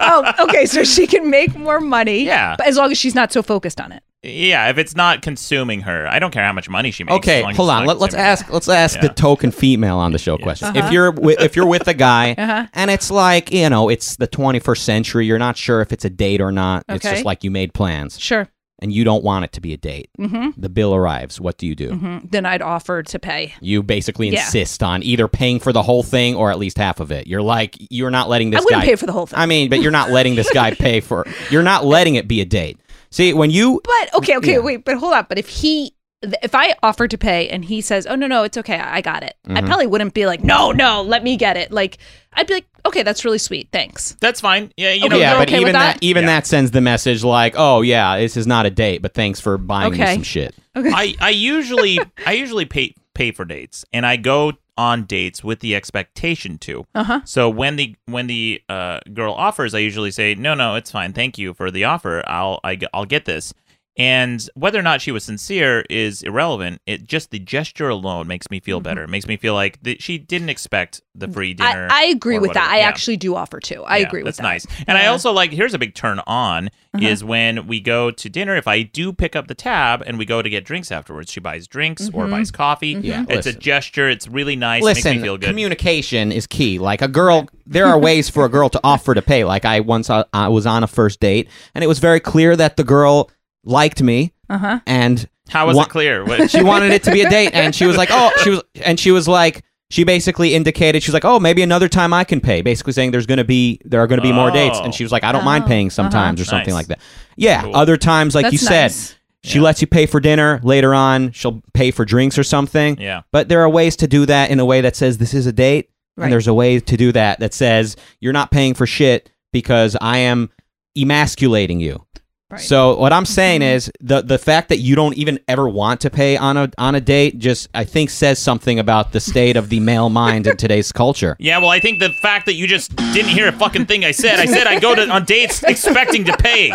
oh, okay. So she can make more money. Yeah. But as long as she's not so focused on it. Yeah, if it's not consuming her, I don't care how much money she makes. Okay, as long as hold on. not Let, us ask. Let's ask the token female on the show question. Uh-huh. If you're wi- if you're with a guy (laughs) Uh-huh. and it's like you know it's the 21st century, you're not sure if it's a date or not. Okay. It's just like you made plans, Sure. And you don't want it to be a date. Mm-hmm. The bill arrives. What do you do? Mhm. Then I'd offer to pay. You basically Yeah. insist on either paying for the whole thing or at least half of it. You're like, you're not letting this I wouldn't guy pay for the whole thing. I mean, but you're not letting this guy (laughs) pay for. You're not letting it be a date. See, when you But okay, okay, Yeah. wait, but hold on. But if he, if I offered to pay and he says, "Oh no, no, it's okay, I got it," I Mhm. probably wouldn't be like, "No, no, let me get it." Like I'd be like, "Okay, that's really sweet, thanks." That's fine. Yeah, you Okay, know. yeah, but okay even that? that? even Yeah. that sends the message like, oh yeah, this is not a date, but thanks for buying me some shit. I, I usually (laughs) I usually pay pay for dates, and I go on dates with the expectation to. Uh huh. So when the when the uh, girl offers, I usually say, "No, no, it's fine. Thank you for the offer. I'll I, will get this." And whether or not she was sincere is irrelevant. It just the gesture alone makes me feel better. It makes me feel like that she didn't expect the free dinner. Mm-hmm. I, I agree or with that. whatever. I Yeah. actually do offer to. I Yeah, agree with that. that's that. nice. And I also like here's a big turn on Uh-huh. is when we go to dinner. If I do pick up the tab and we go to get drinks afterwards, she buys drinks or Mhm. buys coffee. Yeah, it's listen. a gesture. It's really nice. makes Listen, me feel good. communication is key. Like a girl, there are ways for a girl to offer to pay. Like I once uh, I was on a first date, and it was very clear that the girl liked me, Uh huh. and How was Wha- it clear? (laughs) What- she wanted it to be a date, and she was like, oh, she was, and she was like. She basically indicated she's like, oh, maybe another time I can pay. Basically saying there's gonna be there are gonna be more dates, and she was like, I don't mind Oh, paying sometimes or something Nice. like that. Yeah, Cool. other times, like That's you said, nice. she Yeah. lets you pay for dinner. Later on, she'll pay for drinks or something. yeah. But there are ways to do that in a way that says this is a date, Right. and there's a way to do that that says you're not paying for shit because I am emasculating you. Right. So what I'm saying Mhm. is the the fact that you don't even ever want to pay on a on a date just I think says something about the state of the male mind in today's (laughs) culture. Yeah, well, I think the fact that you just didn't hear a fucking thing I said. I said I go to on dates expecting to pay.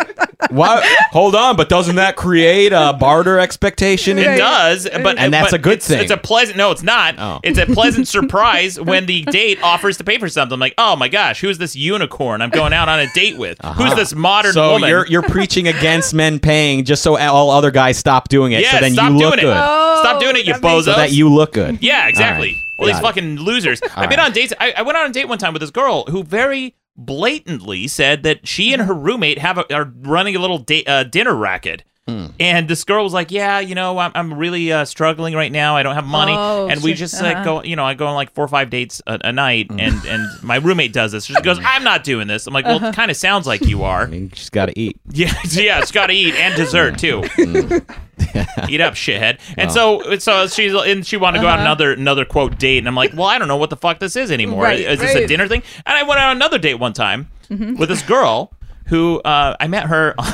What? Hold on, but doesn't that create a barter expectation? It Right. does, but And that's but a good it's, thing. It's a pleasant. No, it's not. Oh. It's a pleasant (laughs) surprise when the date offers to pay for something. I'm like, oh my gosh, who's this unicorn I'm going out on a date with? Who's this modern So woman? you're you're preaching against men paying just so all other guys stop doing it. yeah, so then stop you doing look it. good. Oh, stop doing it, you bozo. So that you look good. Yeah, exactly. All right. All these it. fucking losers. I've been right. on dates. I, I went on a date one time with this girl who very blatantly said that she and her roommate have a, are running a little da- uh, dinner racket. Hmm. And this girl was like, "Yeah, you know, I'm, I'm really uh, struggling right now. I don't have money." Oh, and we sure. just like Uh-huh. go, you know, I go on like four or five dates a, a night, Hmm. and and my roommate does this. She goes, "I'm not doing this." I'm like, "Well, Uh-huh. it kind of sounds like you are." I mean, she's got to eat. Yeah, (laughs) yeah, it's got to eat and dessert too. (laughs) eat up, shithead. And so, so she's and she wanted to go out Uh-huh. another another quote date, and I'm like, well, I don't know what the fuck this is anymore. Right, is this a dinner thing? And I went on another date one time Mm-hmm. with this girl who uh, I met her (laughs) on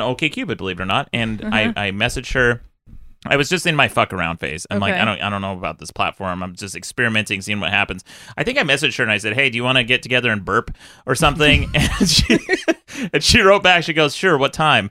OkCupid, believe it or not, and. I I messaged her. I was just in my fuck around phase. I'm like, I don't, I don't know about this platform. I'm just experimenting, seeing what happens. I think I messaged her and I said, Hey, do you want to get together and burp or something? (laughs) and she, and she wrote back. She goes, Sure. What time?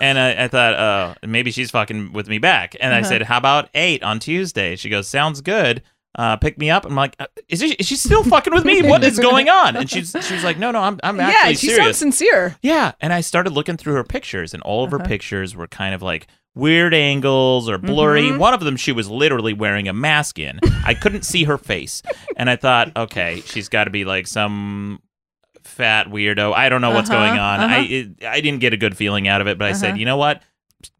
And I, I thought, uh, maybe she's fucking with me back. And I Uh-huh. said, How about eight on Tuesday? She goes, Sounds good. Uh, pick me up. I'm like, uh, is, she, is she still fucking with me? (laughs) What is going on? And she's she's like, no, no, I'm I'm yeah, actually she serious. sounds sincere. Yeah, and I started looking through her pictures, and all of Uh-huh. her pictures were kind of like weird angles or blurry. Mm-hmm. One of them, she was literally wearing a mask in. I couldn't see her face, and I thought, okay, she's got to be like some fat weirdo. I don't know what's Uh-huh, going on. uh-huh. I it, I didn't get a good feeling out of it, but I Uh-huh. said, you know what?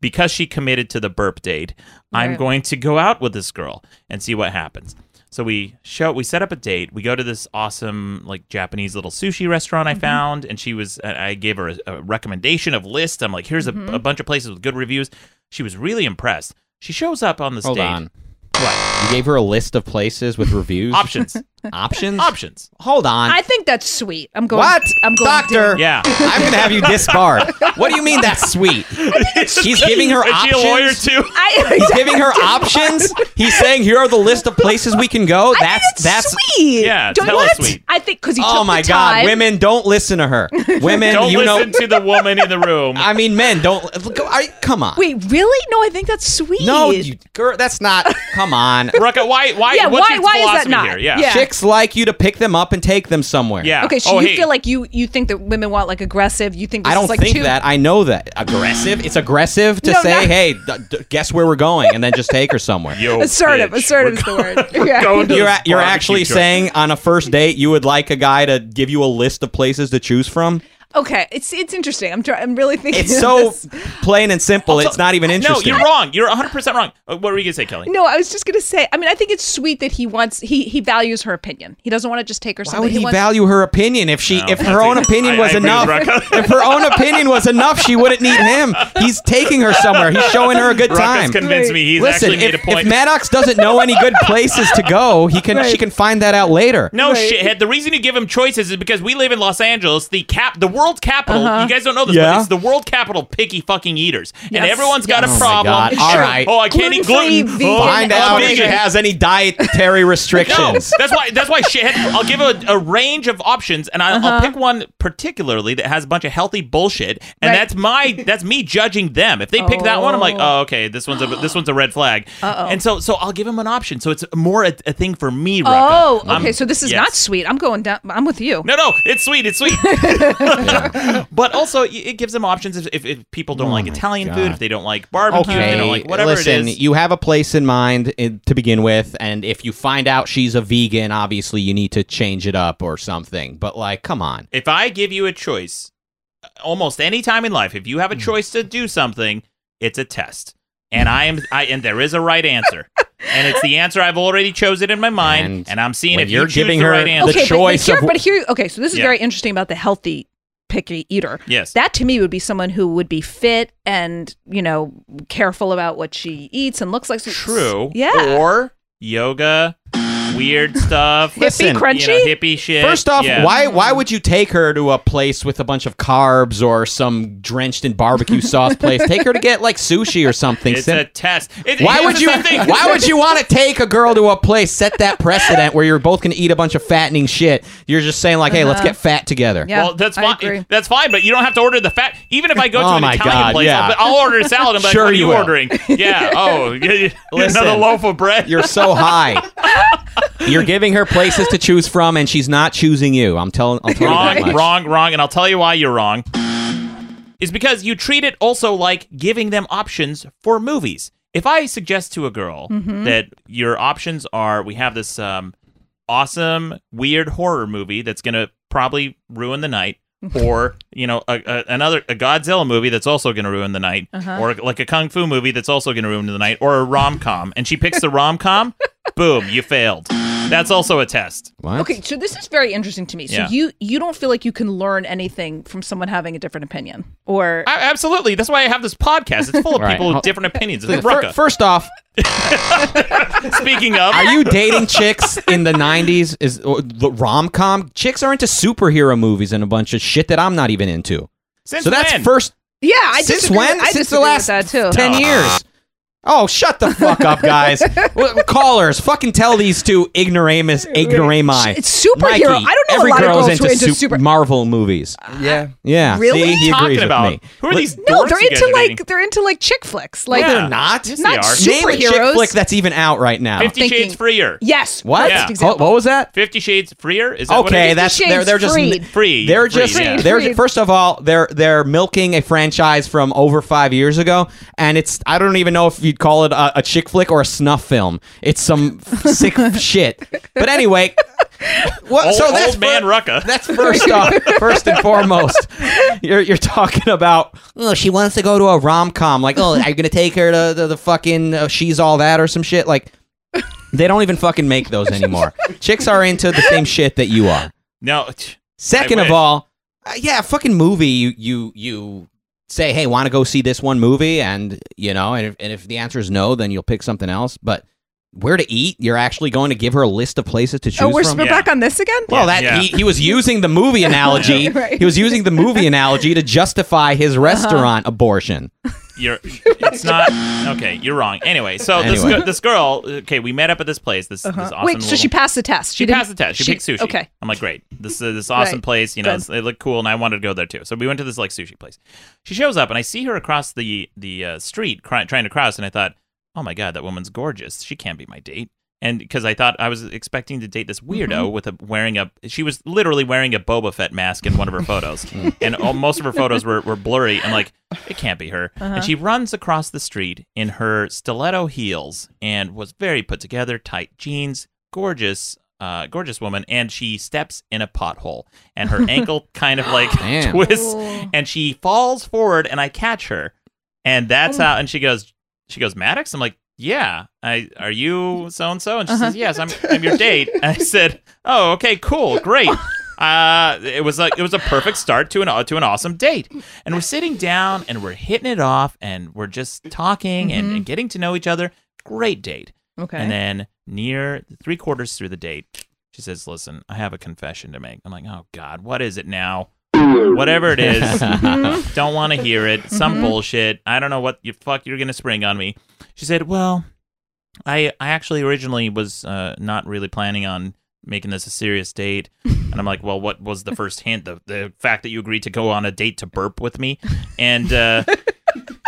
Because she committed to the burp date, I'm going to go out with this girl and see what happens. So we show we set up a date. We go to this awesome like Japanese little sushi restaurant I mm-hmm. found, and she was I gave her a, a recommendation of list. I'm like, here's a, mm-hmm. a bunch of places with good reviews. She was really impressed. She shows up on this Hold date. on. What You gave her a list of places with reviews. options? (laughs) Options. options. Hold on. I think that's sweet. I'm going. what? I'm going. Doctor. to- Yeah. (laughs) I'm gonna have you disbarred. What do you mean that's sweet? (laughs) He's giving her Is she a lawyer options. too? (laughs) I, He's giving her options. He's saying here are the list of places we can go. I That's that's. sweet. Yeah, Don't tell us sweet. I think because he Oh my God, time. women don't listen to her. Women, Don't you know. listen to the woman in the room. I mean, men don't. Look, are come on. Wait, really? No, I think that's sweet. No, you, girl, that's not. Come on. Rucka, why? Why? Yeah, what's why- why is that not? here? Yeah. Yeah. Chicks like you to pick them up and take them somewhere. Yeah. Okay, so Oh, you hey. feel like you you think that women want like aggressive. You think this I don't is like think too, that. I know that. Aggressive? It's aggressive to No, say, not- hey, d- d- guess where we're going, and then just take her somewhere. Yo, (laughs) assertive. bitch, Assertive we're is the going- word. (laughs) we're Yeah. going to You're, this a- you're barbecue actually joint. saying on a first date you would like a guy to give you a list of places to choose from? Okay, it's it's interesting. I'm trying. I'm really thinking. It's so this. plain and simple. Also- it's not even interesting. No, you're wrong. You're 100 percent wrong. Uh, What were you gonna say, Kelli? No, I was just gonna say. I mean, I think it's sweet that he wants he he values her opinion. He doesn't want to just take her. Why somewhere. would he wants, value her opinion if she No, if her own (laughs) opinion I- was I enough? (laughs) If her own opinion was enough, she wouldn't need him. He's taking her somewhere. He's showing her a good Rucka's time. convinced me. He's Listen, actually made if, a point. if Maddox doesn't know any good places to go, he can she can find that out later. no Right. shithead. The reason you give him choices is because we live in Los Angeles, the cap, the world capital. Uh-huh. You guys don't know this, Yeah. but it's the world capital picky fucking eaters, and Yes, everyone's got yes. a Oh my problem. God. It's All true. right. Oh, I can't eat Gluten-free, gluten. vegan, Oh, Find I'm out if she has any dietary (laughs) restrictions. No, that's why. That's why shithead. I'll give a, a range of options, and I, I'll Uh-huh. pick one particularly that has a bunch of healthy bullshit, and Right. that's my that's me judging them. If they pick that one, I'm like, Oh. oh, okay, this one's a this one's a red flag. Uh-oh. And so so I'll give him an option. So it's more a, a thing for me. Rucka. Oh, I'm- okay. so this is yes. not sweet. I'm going down. I'm with you. No, no, it's sweet. It's sweet. (laughs) (laughs) (laughs) but also, it gives them options if, if, if people don't Oh like Italian God. food, if they don't like barbecue, if they don't like whatever listen, it is. you have a place in mind in, to begin with, and if you find out she's a vegan, obviously you need to change it up or something. But like, come on. If I give you a choice, almost any time in life, if you Hmm. have a choice to do something, it's a test. And I am, I and there is a right answer, and it's the answer I've already chosen in my mind, and, And I'm seeing if you're you giving the her right the answer. okay, choice but, here, of- but here, okay. So this is Yeah. very interesting about the healthy picky eater. yes, That to me would be someone who would be fit and you know careful about what she eats and looks like. True. Yeah. Or yoga, weird stuff, Hippie Listen, crunchy. you know, hippie shit. First off, Yeah. why why would you take her to a place with a bunch of carbs or some drenched in barbecue (laughs) sauce place? Take her to get like sushi or something. It's Sim- a test. It- why here's would you? (laughs) Why would you want to take a girl to a place, set that precedent where you're both going to eat a bunch of fattening shit? You're just saying like, hey, let's Uh-huh. get fat together. Yeah, well, that's I fine. That's fine, but you don't have to order the fat. Even if I go to Oh an my Italian God, place, yeah. I'll, I'll order a salad. and be like, Sure what are you you will. ordering? Yeah. Oh, (laughs) yeah, yeah. Listen. another loaf of bread. You're so high. You're giving her places to choose from, and she's not choosing you. I'm telling. I'll tell you that wrong, much. wrong, wrong, and I'll tell you why you're wrong. Is because you treat it also like giving them options for movies. If I suggest to a girl Mm-hmm. that your options are, we have this um, awesome weird horror movie that's gonna probably ruin the night, (laughs) or you know a, a, another a Godzilla movie that's also gonna ruin the night, Uh-huh. or like a kung fu movie that's also gonna ruin the night, or a rom com, and she picks the rom com, boom, you failed. That's also a test. What? Okay, so this is very interesting to me. So Yeah. you you don't feel like you can learn anything from someone having a different opinion, or I, absolutely. That's why I have this podcast. It's full of (laughs) Right. people with different opinions. It's like Fir- Rucka. First off, (laughs) Speaking of, are you dating chicks in the '90s? Is or the rom com chicks are into superhero movies and a bunch of shit that I'm not even into. since so that's when? first yeah, I since disagree when? I since the last that too. ten No. years. Oh, shut the fuck up, guys! (laughs) Callers, fucking tell these two ignoramus, ignorami. It's superhero. Mikey, I don't know a every lot of girl's girls who into, are into sup- super- Marvel movies. Uh, yeah. Yeah, Really? See, he you agrees talking about? with me. Who are these? No, dorks they're you guys into are like dating? they're into like chick flicks. Like Yeah. They're not. Yes, Not they are. super- Name a chick Superheroes? flick that's even out right now. Fifty thinking- Shades Freer. yes, What? Yeah. perfect Oh, example. what was that? Fifty Shades Freer. Is that what it Okay, is? that's Shades they're they're just Freed. free. They're Free, just yeah. they're Freed. first of all they're they're milking a franchise from over five years ago, and it's I don't even know if you'd call it a, a chick flick or a snuff film. It's some (laughs) sick shit. But anyway, what? Old, so that's old man fir- Rucka. That's first off, first and foremost. You're you're talking about oh she wants to go to a rom com like oh are you gonna take her to, the the fucking uh, she's all that or some shit like. They don't even fucking make those anymore. Chicks are into the same shit that you are. no. Second I of wish. all, uh, yeah, fucking movie. You you you say, hey, want to go see this one movie, and you know, and if, and if the answer is no, then you'll pick something else. But where to eat? You're actually going to give her a list of places to choose from. Oh, we're, from. we're Yeah. back on this again. Well, that yeah. He, he was using the movie (laughs) analogy. Right. He was using the movie analogy to justify his restaurant abortion. You're. It's not. Okay, you're wrong. Anyway, so this Anyway. gi- this girl. Okay, we met up at this place. This, this awesome. Uh-huh. Wait, so little- she passed the test. She didn't- passed the test. She, picked sushi. Okay. I'm like, great. This is this awesome Right. place. You know, Good. it's- it looked cool, and I wanted to go there too. So we went to this like sushi place. She shows up, and I see her across the the uh, street cry, trying to cross, and I thought, oh my god, that woman's gorgeous. She can't be my date. And because I thought I was expecting to date this weirdo Mm-hmm. with a wearing a, she was literally wearing a Boba Fett mask in one of her photos, (laughs) and all, most of her photos were, were blurry. I'm like, it can't be her. Uh-huh. And she runs across the street in her stiletto heels and was very put together, tight jeans, gorgeous, uh, gorgeous woman, and she steps in a pothole, and her (laughs) ankle kind of like (laughs) twists, and she falls forward, and I catch her, and that's Oh. how. And she goes, she goes, Maddox. I'm like, yeah. I are you so and so? And she Uh-huh. says, yes, I'm. I'm your date. And I said, oh, okay, cool, great. (laughs) Uh, it was like it was a perfect start to an to an awesome date, and we're sitting down and we're hitting it off, and we're just talking and, Mhm. and getting to know each other. Great date. Okay. And then near three quarters through the date, she says, "Listen, I have a confession to make." I'm like, "Oh God, what is it now? Whatever it is, Mm-hmm. (laughs) don't want to hear it. Some Mhm. bullshit. I don't know what you fuck you're gonna spring on me." She said, "Well, I I actually originally was uh, not really planning on making this a serious date." (laughs) And I'm like, "Well, what was the first hint? The the fact that you agreed to go on a date to burp with me?" And uh,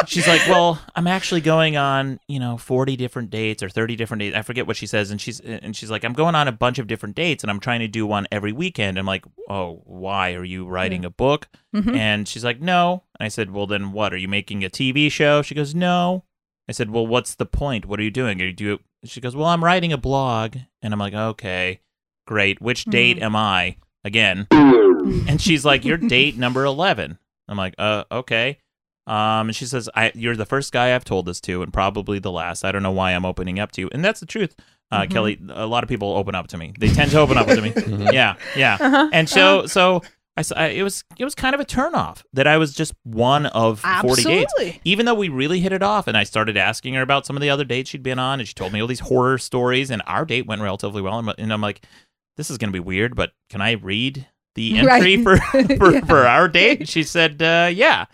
she's like, "Well, I'm actually going on, you know, 40 different dates or 30 different dates. I forget what she says." And she's and she's like, "I'm going on a bunch of different dates, and I'm trying to do one every weekend." I'm like, "Oh, why are you writing a book?" Mhm. And she's like, "No." And I said, "Well, then what? Are you making a TV show?" She goes, "No." I said, "Well, what's the point? What are you doing? Are you do?" She goes, "Well, I'm writing a blog." And I'm like, "Okay, great. Which date Mhm. am I again?" And she's like, "You're date number 11." I'm like, "Uh, okay." Um, and she says, "I you're the first guy I've told this to, and probably the last. I don't know why I'm opening up to you." And that's the truth, uh, Mhm. Kelli. A lot of people open up to me. They tend to open up to me. (laughs) Mhm. Yeah, yeah. Uh-huh. And so, so I, I- it was it was kind of a turnoff that I was just one of 40 dates. Even though we really hit it off, and I started asking her about some of the other dates she'd been on, and she told me all these horror stories, and our date went relatively well. And, and I'm like, this is going to be weird, but can I read the (laughs) entry Right. for (laughs) for, Yeah. for our date? She said, uh, yeah.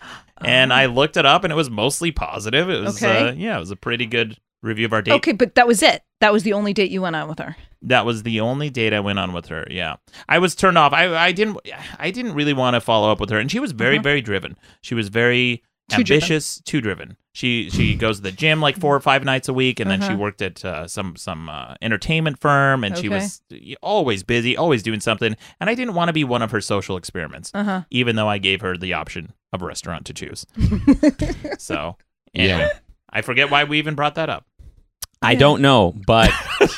And I looked it up, and it was mostly positive. It was, Okay. uh, yeah, it was a pretty good review of our date. Okay, but that was it. That was the only date you went on with her. That was the only date I went on with her. Yeah, I was turned off. I I didn't I didn't really want to follow up with her, and she was very Uh-huh. very driven. She was very Too driven. ambitious, too driven. She she goes to the gym like four or five nights a week, and then she Uh-huh. worked at uh, some some uh, entertainment firm, and she was always busy, always doing something. And I didn't want to be one of her social experiments, Uh huh. even though I gave her the option of a restaurant to choose. (laughs) so anyway, Yeah. I forget why we even brought that up. I don't know, but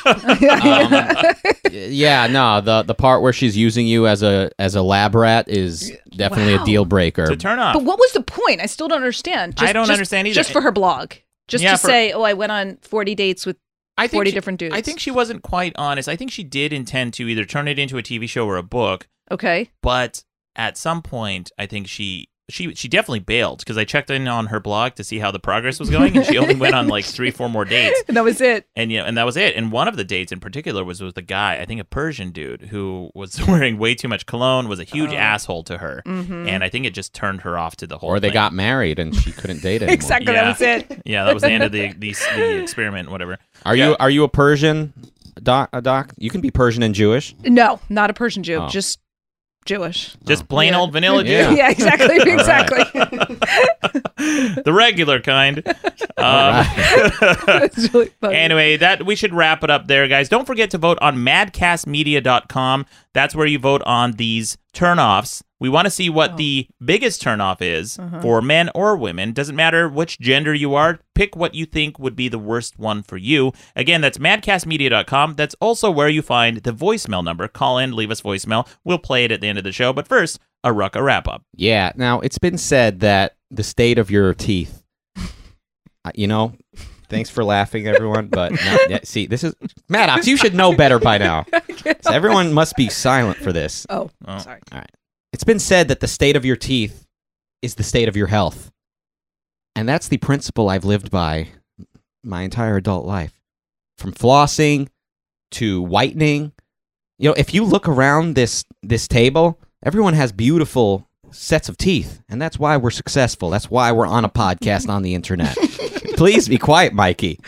Uh-huh. (laughs) yeah, no, the the part where she's using you as a as a lab rat is definitely Wow. a deal breaker. To turn off. but what was the point? I still don't understand. Just, I don't just- understand either. Just for her blog. Just Yeah, to for- say, oh, I went on 40 dates with I think 40 she- different dudes. I think she wasn't quite honest. I think she did intend to either turn it into a TV show or a book, Okay. but at some point, I think she she she definitely bailed because I checked in on her blog to see how the progress was going, and she only went on like three, four more dates, And (laughs) that was it. and you know, and that was it. And one of the dates in particular was with a guy, I think a Persian dude, who was (laughs) wearing way too much cologne, was a huge Oh. asshole to her, Mm-hmm. and I think it just turned her off to the whole. or they thing. got married and she couldn't date (laughs) anymore. exactly. Yeah. That was it. Yeah, that was the end of the the, the experiment, whatever. Are Yeah. you are you a Persian doc, a doc? You can be Persian and Jewish. No, not a Persian Jew. Oh. Just Jewish. Just plain Yeah. old vanilla Jew. Yeah. (laughs) Yeah, exactly. exactly. (laughs) the regular kind. (laughs) Um, really anyway, that we should wrap it up there, guys. Don't forget to vote on madcastmedia.com. That's where you vote on these turnoffs. We want to see what Oh. the biggest turnoff is Uh-huh. for men or women. Doesn't matter which gender you are. Pick what you think would be the worst one for you. Again, that's madcastmedia.com. That's also where you find the voicemail number. Call in, leave us voicemail. We'll play it at the end of the show. But first, a Rucka wrap up. Yeah. Now it's been said that the state of your teeth. uh, You know, thanks for laughing, everyone. But no, yeah, see, this is Maddox. You should know better by now. (laughs) So everyone must be silent for this. oh, Oh. sorry. It's been said that the state of your teeth is the state of your health. And that's the principle I've lived by my entire adult life. From flossing to whitening. You know, if you look around this this table, everyone has beautiful sets of teeth, and that's why we're successful. That's why we're on a podcast on the internet. (laughs) Please be quiet, Mikey.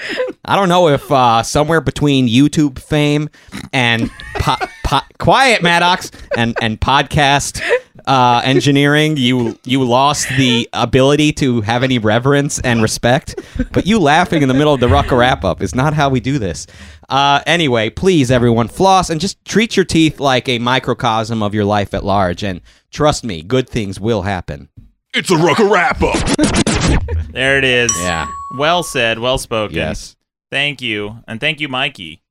I don't know if uh, somewhere between YouTube fame and po- po- quiet Maddox and and podcast uh, engineering, you you lost the ability to have any reverence and respect. But you laughing in the middle of the Rucka wrap up is not how we do this. Uh, anyway, please everyone floss and just treat your teeth like a microcosm of your life at large. And trust me, good things will happen. It's a Rucka wrap up. (laughs) There it is. Yeah. Well said. Well spoken. Yes. Thank you. And thank you, Mikey.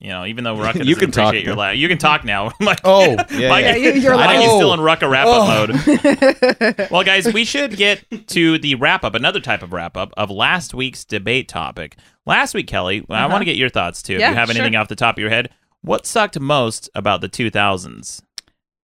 You know, even though Rucka (laughs) You doesn't can talk your now. laugh, you can talk now. (laughs) Mike, Oh, Mike, yeah, you- you're Mike, live. he's still Oh. in Rucka wrap up mode. Oh. well, guys, we should get to the wrap up, another type of wrap up of last week's debate topic. Last week, Kelli, I uh-huh. want to get your thoughts too. Yeah, if you have anything sure. off the top of your head, what sucked most about the 2000s?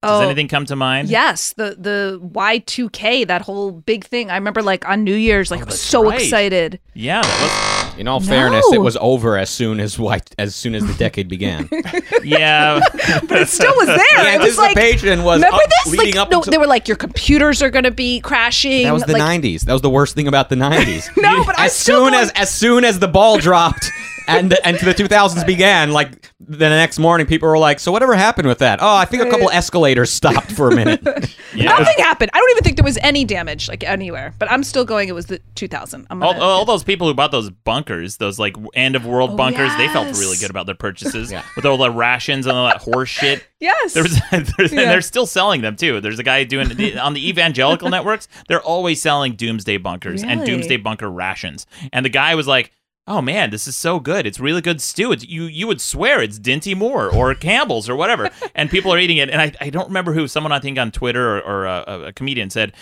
Does Oh, anything come to mind? Yes, the the Y2K, that whole big thing. I remember like on New Year's, like I was Oh, so right. excited. Yeah, that In all No. fairness, it was over as soon as white as soon as the decade began. (laughs) yeah. (laughs) But it still was there. the it was like anticipation was Remember up- this? leading Like, up no, until- they were like, your computers are going to be crashing. That was the like, '90s. That was the worst thing about the '90s. (laughs) No, but I'm as still soon going- as as soon as the ball dropped and and the 2000s began, like the next morning, people were like, "So whatever happened with that? Oh, I think a couple escalators stopped for a minute." (laughs) yeah. Nothing happened. I don't even think there was any damage like anywhere. But I'm still going. It was the 2000. I'm All, gonna, all those people who bought those bunkers, those like end of world Oh, bunkers, they felt really good about their purchases Yeah. with all the rations and all that horse shit. (laughs) yes. There was, (laughs) there's, and Yeah. they're still selling them too. There's a guy doing on the evangelical networks. They're always selling doomsday bunkers and doomsday bunker rations. And the guy was like, "Oh man, this is so good. It's really good stew. It's, you you would swear it's Dinty Moore or Campbell's or whatever." (laughs) and people are eating it. And I, I don't remember who someone I think on Twitter or, or a, a comedian said.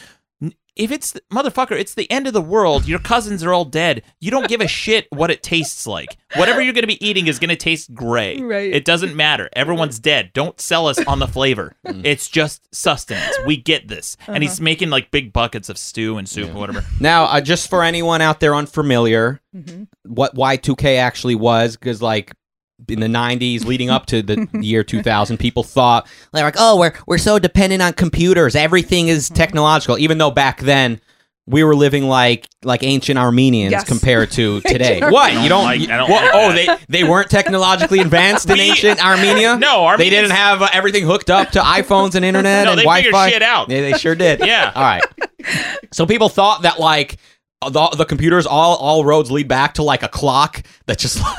If it's the, motherfucker, it's the end of the world. Your cousins are all dead. You don't give a shit what it tastes like. Whatever you're going to be eating is going to taste gray. Right. It doesn't matter. Everyone's dead. Don't sell us on the flavor. (laughs) it's just sustenance. We get this. And he's making like big buckets of stew and soup or whatever. (laughs) Now, uh, just for anyone out there unfamiliar, Mm-hmm. what Y2K actually was, because like in the 90s leading up to the (laughs) year 2000 people thought they're like oh we're we're so dependent on computers everything is Mm-hmm. technological even though back then we were living like like ancient Armenians Yes. compared to (laughs) today. What you don't don't? like- you- I don't what- like oh, they they weren't technologically advanced in (laughs) ancient Armenia. No, they didn't have uh, everything hooked up to iPhones and internet No, and they Wi-Fi. figured shit out. Yeah, they sure did. Yeah. All right. So people thought that like the, the computers all all roads lead back to like a clock that just like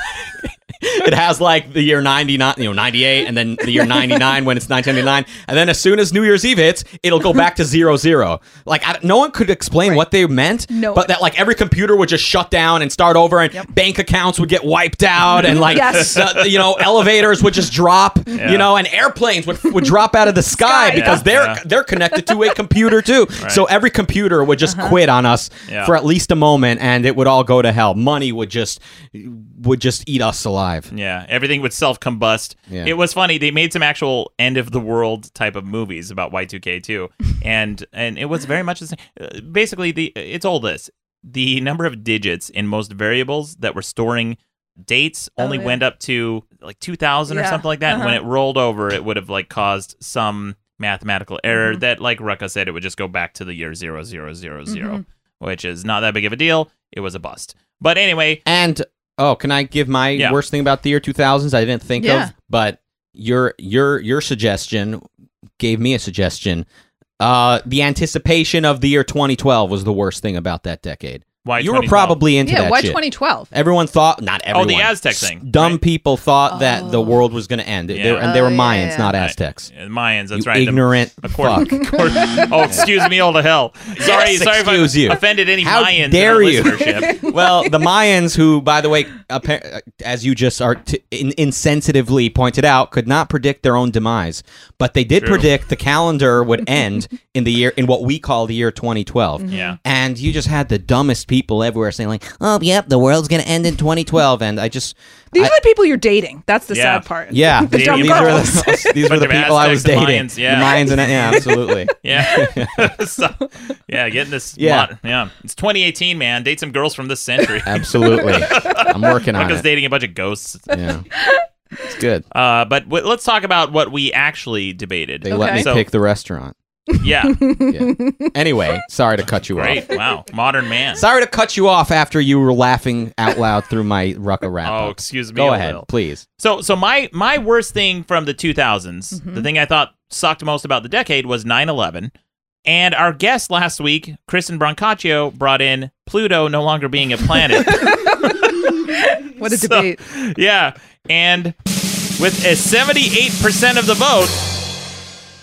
it has like the year 99 you know 98 and then the year 99 when it's 1999 and then as soon as new year's eve hits it'll go back to zero zero like I, no one could explain what they meant No but one. that like every computer would just shut down and start over and bank accounts would get wiped out and like Yes. the- the, you know elevators would just drop you know and airplanes would, would drop out of the sky Sky, because yeah. they're Yeah. they're connected to a computer too (laughs) so every computer would just Uh-huh. quit on us Yeah. for at least a moment and it would all go to hell money would just would just eat us alive Yeah, everything would self combust. Yeah. It was funny. They made some actual end of the world type of movies about Y2K too, (laughs) and and it was very much the same. Uh, basically, the it's all this. The number of digits in most variables that were storing dates Oh, only yeah. went up to like 2000 or something like that. And when it uh-huh. rolled over, it would have like caused some mathematical error Mm-hmm. that, like Rucka said, it would just go back to the year zero zero zero zero, Mm-hmm. which is not that big of a deal. It was a bust. But anyway, and oh can i give my Yeah. worst thing about the year 2000s i didn't think Yeah. of but your your your suggestion gave me a suggestion uh the anticipation of the year 2012 was the worst thing about that decade why you were probably into yeah, that why shit 2012? Everyone thought, not everyone. Oh, the Aztec thing, Dumb right? people thought that the Oh. world was going to end. They- they were- and they were Oh, Mayans, yeah. not Aztecs. Yeah, Mayans, that's you right. The- ignorant (laughs) According, fuck. according- oh, excuse me, all to hell. (laughs) Sorry, Yes, sorry excuse if I you. offended any How Mayans dare in you. our listenership. (laughs) well, the Mayans, who, by the way, appa- uh, as you just are t- in- insensitively pointed out, could not predict their own demise, but they did True. predict the calendar would (laughs) end in the year in what we call the year 2012. Mm-hmm. Yeah. And you just had the dumbest people everywhere saying like, "Oh, yep, the world's going to end in 2012," and I just These I- are the people you're dating. That's the Yeah. sad part. Yeah, (laughs) the these, these are the, (laughs) (laughs) these were the people I was and dating. Mayans, yeah. Mayans and yeah, absolutely. Yeah. so, yeah, getting this. Yeah. mod- yeah. It's 2018, man. Date some girls from this century. Absolutely. I'm working on Rucka's it. dating a bunch of ghosts. Yeah. It's good. Uh, but w- let's talk about what we actually debated. They let me So- pick the restaurant. Yeah. (laughs) Yeah. (laughs) Anyway, sorry to cut you Great. off. Wow. Modern man. Sorry to cut you off after you were laughing out loud through my Rucka wrap. Oh, excuse me. Go a ahead, little. please. So, so my my worst thing from the 2000s, Mm-hmm. the thing I thought sucked most about the decade was 9/11. And our guest last week, Kristen Brancaccio, brought in Pluto no longer being a planet. (laughs) What a So- debate. yeah, and with a 78% of the vote,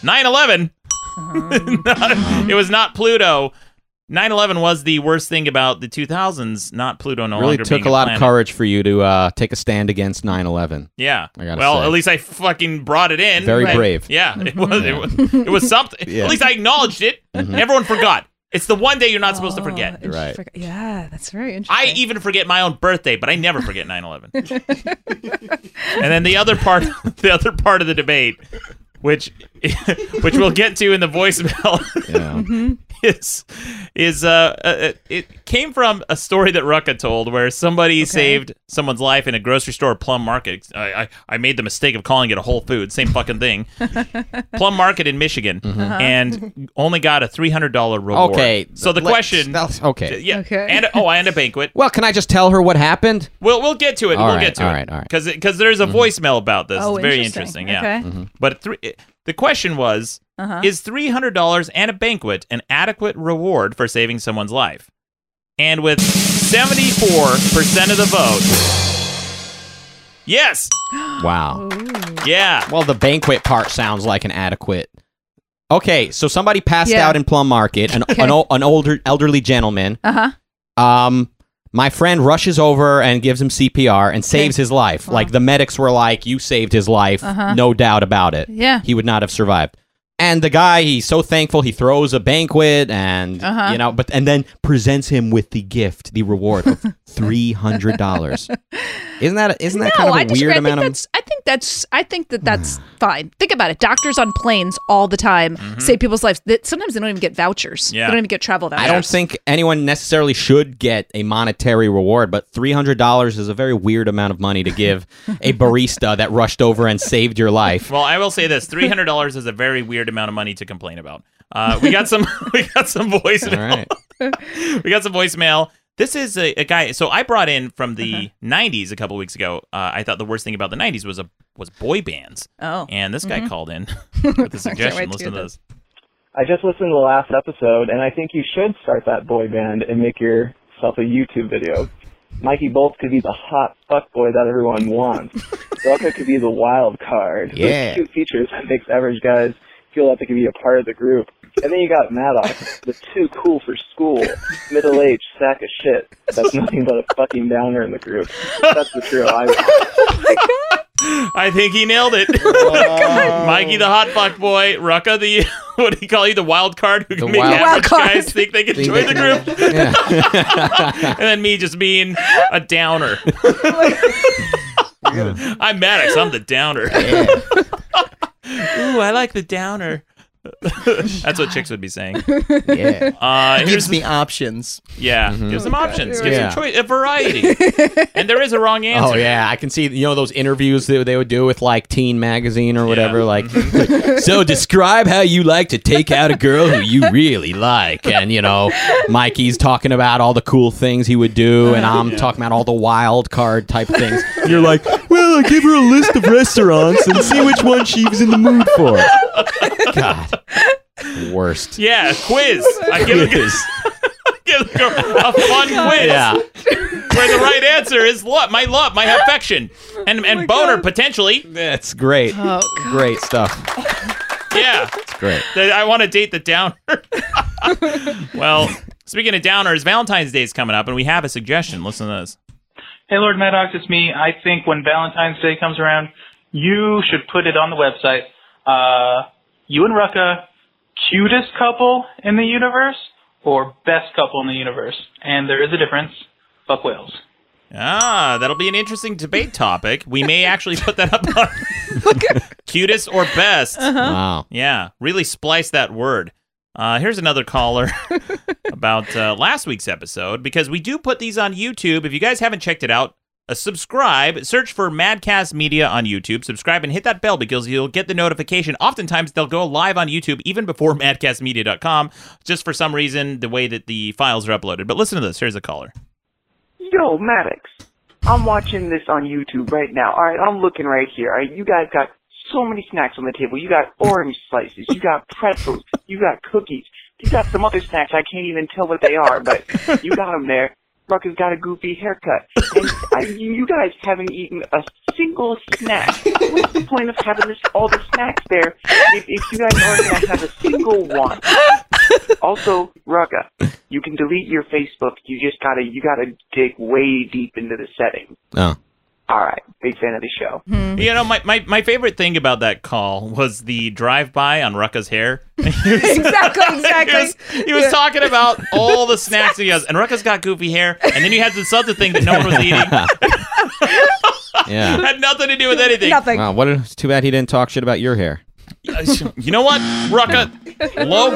9/11. (laughs) Uh-huh. it was not Pluto. 9/11 was the worst thing about the 2000s, not Pluto no really longer took being a lot planet. of courage for you to uh, take a stand against 9/11. Yeah. I gotta well, say. at least I fucking brought it in. Very Right. brave. Yeah, it (laughs) was, it was it was something. Yeah. At least I acknowledged it. Everyone forgot. It's the one day you're not supposed to Oh, forget. and Right. forg- Yeah, that's very interesting. I interesting. even forget my own birthday, but I never forget 9/11. (laughs) and then the other part, the other part of the debate, which (laughs) which we'll get to in the voicemail, Yeah. Mm-hmm. (laughs) is is uh, uh, uh it came from a story that Rucka told where somebody saved someone's life in a grocery store Plum Market. I, I I made the mistake of calling it a Whole Food, same fucking thing. (laughs) Plum Market in Michigan, uh-huh. Uh-huh. and only got a three hundred dollar reward. Okay. so the let's- question, that's- okay. yeah, Okay. and oh, and a banquet. Well, can I just tell her what happened? We'll we'll get to it. All we'll right, get to all it. right, all right. Because because there's a mm-hmm. voicemail about this. oh, it's very interesting. interesting. Yeah. Okay. Mm-hmm. But three, the question was: Uh-huh. Is three hundred dollars and a banquet an adequate reward for saving someone's life? And with seventy four percent of the vote, yes, (gasps) Wow. yeah, Well, the banquet part sounds like an adequate. Okay, so somebody passed Yeah. out in Plum Market, an, Okay. an, ol- an older elderly gentleman. Uh huh. Um, my friend rushes over and gives him CPR and saves his life. Like the medics were like, "You saved his life, Uh-huh. no doubt about it. Yeah. He would not have survived." And the guy, he's so thankful. He throws a banquet, and Uh-huh. you know, but and then presents him with the gift, the reward of (laughs) three hundred dollars. Isn't that isn't that no, kind of a I weird amount of? I think that's. I think that that's fine. Think about it. Doctors on planes all the time save people's lives. That sometimes they don't even get vouchers. Yeah. They don't even get travel vouchers. I don't think anyone necessarily should get a monetary reward, but three hundred dollars is a very weird amount of money to give a (laughs) barista that rushed over and saved your life. Well, I will say this: three hundred dollars is a very weird amount of money to complain about. Uh, we got some, (laughs) we got some voicemail. All right. (laughs) we got some voicemail. This is a, a guy. So I brought in from the Uh-huh. '90s a couple weeks ago. Uh, I thought the worst thing about the '90s was a was boy bands, Oh. and this guy called in (laughs) (laughs) with a suggestion. Listen to this. I just listened to the last episode, and I think you should start that boy band and make yourself a YouTube video. Mikey Bolt could be the hot fuck boy that everyone wants. (laughs) Rucka could be the wild card. Those Yeah. cute features that makes average guys feel like they can be a part of the group. And then you got Maddox, the too cool for school, middle-aged sack of shit. That's nothing but a fucking downer in the group. That's the trio I want. (laughs) I think he nailed it. Mikey the hot fuck boy, Rucka the (laughs) what do you call you the wild card who can The make wild- Wild card. guys think they can Think join they the group, Yeah. (laughs) and then me just being a downer. I'm Maddox. I'm the downer. Ooh, I like the downer. That's what chicks would be saying. (laughs) yeah. Uh, Gives here's me options. yeah, give some options, give Yeah. some choice, a variety, and there is a wrong answer. Oh yeah, I can see you know those interviews that they would do with like Teen Magazine or whatever. Yeah. Like, (laughs) so describe how you like to take out a girl who you really like, and you know, Mikey's talking about all the cool things he would do, and I'm talking about all the wild card type things. You're like, well, I give her a list of restaurants and see which one she was in the mood for. God, worst. Yeah, quiz. I give, a, (laughs) give a, girl a fun quiz. Yeah. where the right answer is love, my love, my affection, and and boner potentially. That's great. Oh, Great stuff. Yeah, It's great. I want to date the downer. (laughs) well, speaking of downers, Valentine's Day is coming up, and we have a suggestion. Listen to this. Hey, Lord Maddox, it's me. I think when Valentine's Day comes around, you should put it on the website. Uh, you and Rucka, cutest couple in the universe or best couple in the universe? And there is a difference. Fuck whales. Ah, that'll be an interesting debate topic. We may (laughs) actually put that up on (laughs) (laughs) cutest or best. Wow. Yeah, really splice that word. Uh, here's another caller (laughs) (laughs) about uh, last week's episode because we do put these on YouTube. If you guys haven't checked it out, uh, subscribe. Search for Madcast Media on YouTube. Subscribe and hit that bell because you'll get the notification. Oftentimes they'll go live on YouTube even before (laughs) madcastmedia.com. Just for some reason, the way that the files are uploaded. But listen to this. Here's a caller. Yo, Maddox. I'm watching this on YouTube right now. All right, I'm looking right here. All right, you guys got so many snacks on the table. You got orange slices. You got pretzels. You got cookies. You got some other snacks. I can't even tell what they are, but you got them there. Rucka's got a goofy haircut. And I, you you guys haven't eaten a single snack. What's the point of having this all the snacks there if, if you guys aren't going to have a single one? also, Rucka, you can delete your Facebook. You just gotta you gotta dig way deep into the settings. Oh. All right, big fan of the show. Hmm. You know, my, my, my favorite thing about that call was the drive by on Rucka's hair. (laughs) (laughs) exactly, he exactly. was, he was talking about all the snacks he has, and Rucka's got goofy hair, and then you had this other thing that no one was eating. (laughs) Yeah. had nothing to do with anything. Nothing. Wow, what? A, it's too bad he didn't talk shit about your hair. You know what, Rucka? Low,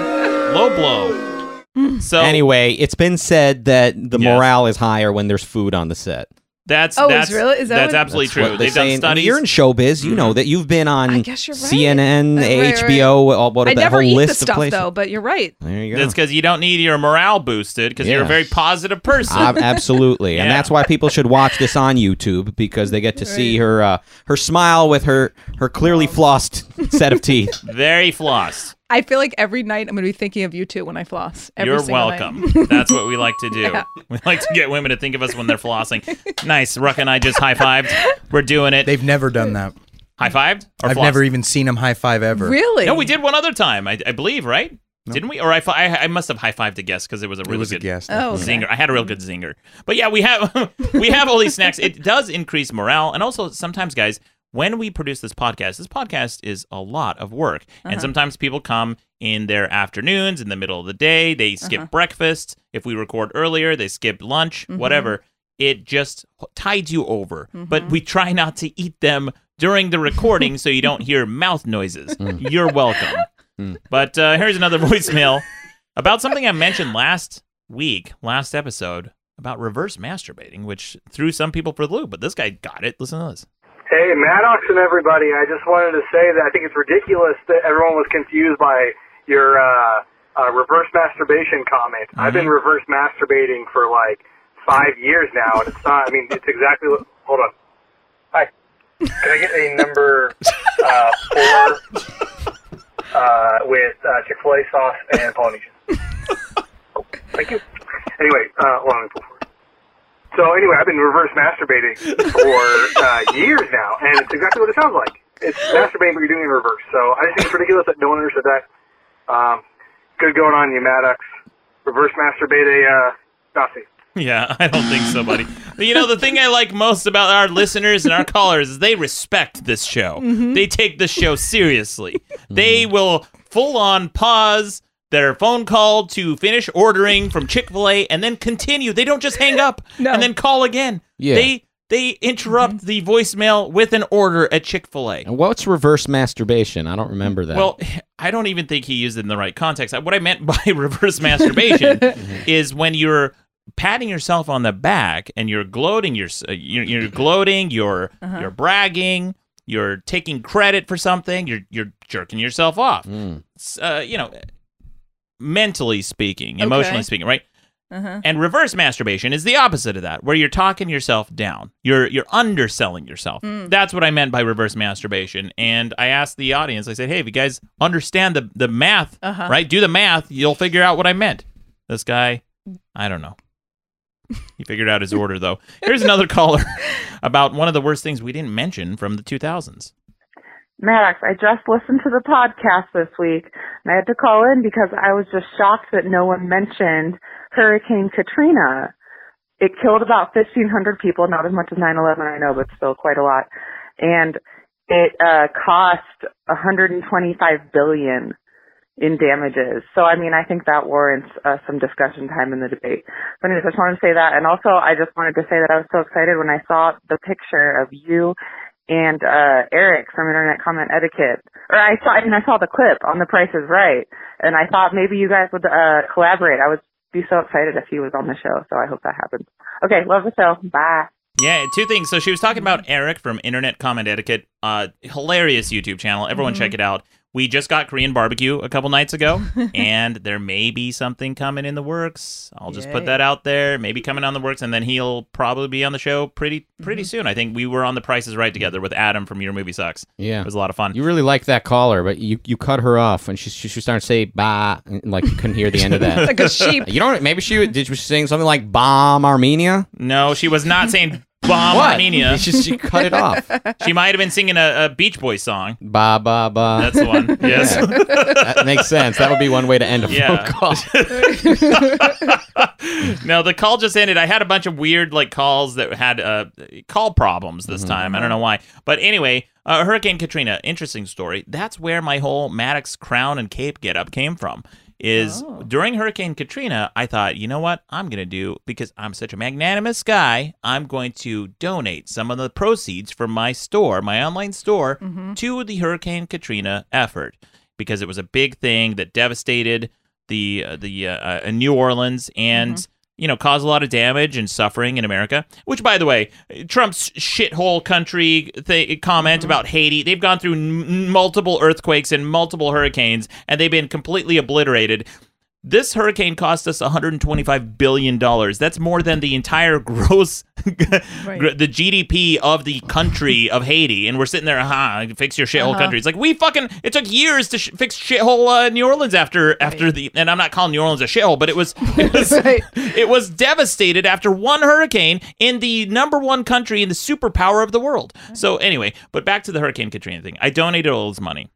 low blow. Hmm. So Anyway, it's been said that the Yes. morale is higher when there's food on the set. That's Oh, is that's really- is that that's what- absolutely That's true. what they They've say. done And studies. You're in showbiz. You know that you've been on I guess you're right. CNN, Uh, right, right. HBO, all what I that never whole eat list the of places. though, but you're right. There you go. It's because you don't need your morale boosted because you're a very positive person. Ab- absolutely, and (laughs) that's why people should watch this on YouTube because they get to see her uh, her smile with her her clearly flossed set of teeth. very flossed. I feel like every night I'm going to be thinking of you two when I floss. Every You're single night. welcome. That's what we like to do. (laughs) Yeah. We like to get women to think of us when they're flossing. Nice. Ruck and I just high fived. We're doing it. They've never done that. high fived? I've flossed? never even seen them high five ever. Really? No, we did one other time, I, I believe, right? Didn't we? Or I, I, I must have high fived a guest because it was a really It was a good guest. Oh, okay. zinger. I had a real good zinger. But yeah, we have (laughs) we have all these snacks. It does increase morale, and also sometimes, guys, when we produce this podcast, this podcast is a lot of work, Uh-huh. and sometimes people come in their afternoons, in the middle of the day. They skip Uh-huh. breakfast. If we record earlier, they skip lunch. Mm-hmm. Whatever. It just tides you over. But we try not to eat them during the recording, so you don't hear mouth noises. (laughs) You're welcome. But uh, here's another (laughs) voicemail about something I mentioned last week, last episode, about reverse masturbating, which threw some people for the loop. But this guy got it. Listen to this. Hey, Maddox and everybody, I just wanted to say that I think it's ridiculous that everyone was confused by your uh, uh, reverse masturbation comment. I've been reverse masturbating for like five years now, and it's not, I mean, it's exactly what, hold on. Hi. Can I get a number uh, four uh, with uh, Chick-fil-A sauce and Polynesian? Thank you. Anyway, uh, hold on, let me pull. So anyway, I've been reverse masturbating for uh, years now, and it's exactly what it sounds like. It's masturbating, but you're doing it in reverse. So I just think it's ridiculous that no one understood that. Um, good going on, you Maddox. Reverse masturbate a uh, Nazi. Yeah, I don't think so, buddy. You know, the thing I like most about our listeners and our callers is they respect this show. They take this show seriously. They will full on pause their phone call to finish ordering from Chick fil A and then continue. They don't just hang up (laughs) No. and then call again. Yeah. They they interrupt the voicemail with an order at Chick fil A. And what's reverse masturbation? I don't remember that. Well, (laughs) I don't even think he used it in the right context. What I meant (laughs) by reverse masturbation is when you're patting yourself on the back and you're gloating, you're you're, you're gloating, you're you're bragging, you're taking credit for something, you're you're jerking yourself off. Mm. Uh, you know, mentally speaking, emotionally Okay. speaking, right? Uh-huh. And reverse masturbation is the opposite of that, where you're talking yourself down. You're you're underselling yourself. Mm. That's what I meant by reverse masturbation. And I asked the audience, I said, "Hey, if you guys understand the the math, Uh-huh. right? Do the math, you'll figure out what I meant." This guy, I don't know. He figured out his order though. Here's another (laughs) caller about one of the worst things we didn't mention from the 2000s. Maddox, I just listened to the podcast this week and I had to call in because I was just shocked that no one mentioned Hurricane Katrina. It killed about 1,500 people, not as much as 9-11, I know, but still quite a lot. And it uh, cost 125 billion in damages. So, I mean, I think that warrants uh, some discussion time in the debate. But anyways, I just wanted to say that. And also, I just wanted to say that I was so excited when I saw the picture of you and uh Eric from Internet Comment Etiquette. Or I saw I mean I saw the clip on The Price is Right and I thought maybe you guys would uh collaborate. I would be so excited if he was on the show, so I hope that happens. Okay, love the show. Bye. Yeah, two things. So she was talking about Eric from Internet Comment Etiquette. Uh, hilarious YouTube channel. Everyone check it out. We just got Korean barbecue a couple nights ago, (laughs) and there may be something coming in the works. I'll just put that out there. Maybe coming on the works, and then he'll probably be on the show pretty pretty soon. I think we were on The Prices Right together with Adam from Your Movie Sucks. yeah. It was a lot of fun. You really liked that caller, but you, you cut her off and she she, she started to say bah, and, like you couldn't hear the end of that. (laughs) like a sheep. you don't maybe she did she was saying something like bomb Armenia? No, she was not saying bomb What? Armenia. You just you cut it off. (laughs) She might have been singing a, a Beach Boy song. Ba ba ba. That's the one. (laughs) Yes. Yeah. that makes sense. That would be one way to end a Yeah. phone call. (laughs) no, the call just ended. I had a bunch of weird like calls that had uh, call problems this Mm-hmm. time. I don't know why, but anyway, uh, Hurricane Katrina. Interesting story. That's where my whole Maddox crown and cape get up came from. Is Oh. during Hurricane Katrina, I thought, you know what, I'm gonna do because I'm such a magnanimous guy. I'm going to donate some of the proceeds from my store, my online store, to the Hurricane Katrina effort because it was a big thing that devastated the uh, the uh, uh, New Orleans and you know cause a lot of damage and suffering in America. Which, by the way, Trump's shithole country th- comment about Haiti, they've gone through n- multiple earthquakes and multiple hurricanes, and they've been completely obliterated. This hurricane cost us 125 billion dollars. That's more than the entire (laughs) gross gr- the GDP of the country (laughs) of Haiti. And we're sitting there, huh, fix your shithole Uh-huh. country. It's like we fucking it took years to sh- fix shithole uh, New Orleans after after the and I'm not calling New Orleans a shithole, but it was (laughs) it was, Right. it was devastated after one hurricane in the number one country in the superpower of the world. So anyway, but back to the Hurricane Katrina thing. I donated all this money.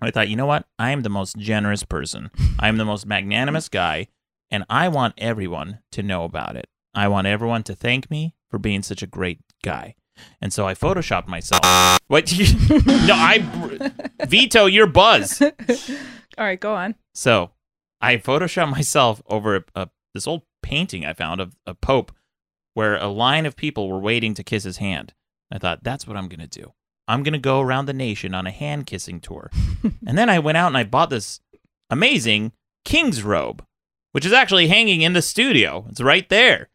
I thought, you know what? I am the most generous person. I am the most magnanimous guy, and I want everyone to know about it. I want everyone to thank me for being such a great guy. And so I photoshopped myself. What? (laughs) no, I veto your buzz. (laughs) All right, go on. So I photoshopped myself over a, a, this old painting I found of a pope where a line of people were waiting to kiss his hand. I thought, that's what I'm going to do. I'm going to go around the nation on a hand kissing tour. (laughs) and then I went out and I bought this amazing king's robe, which is actually hanging in the studio. It's right there.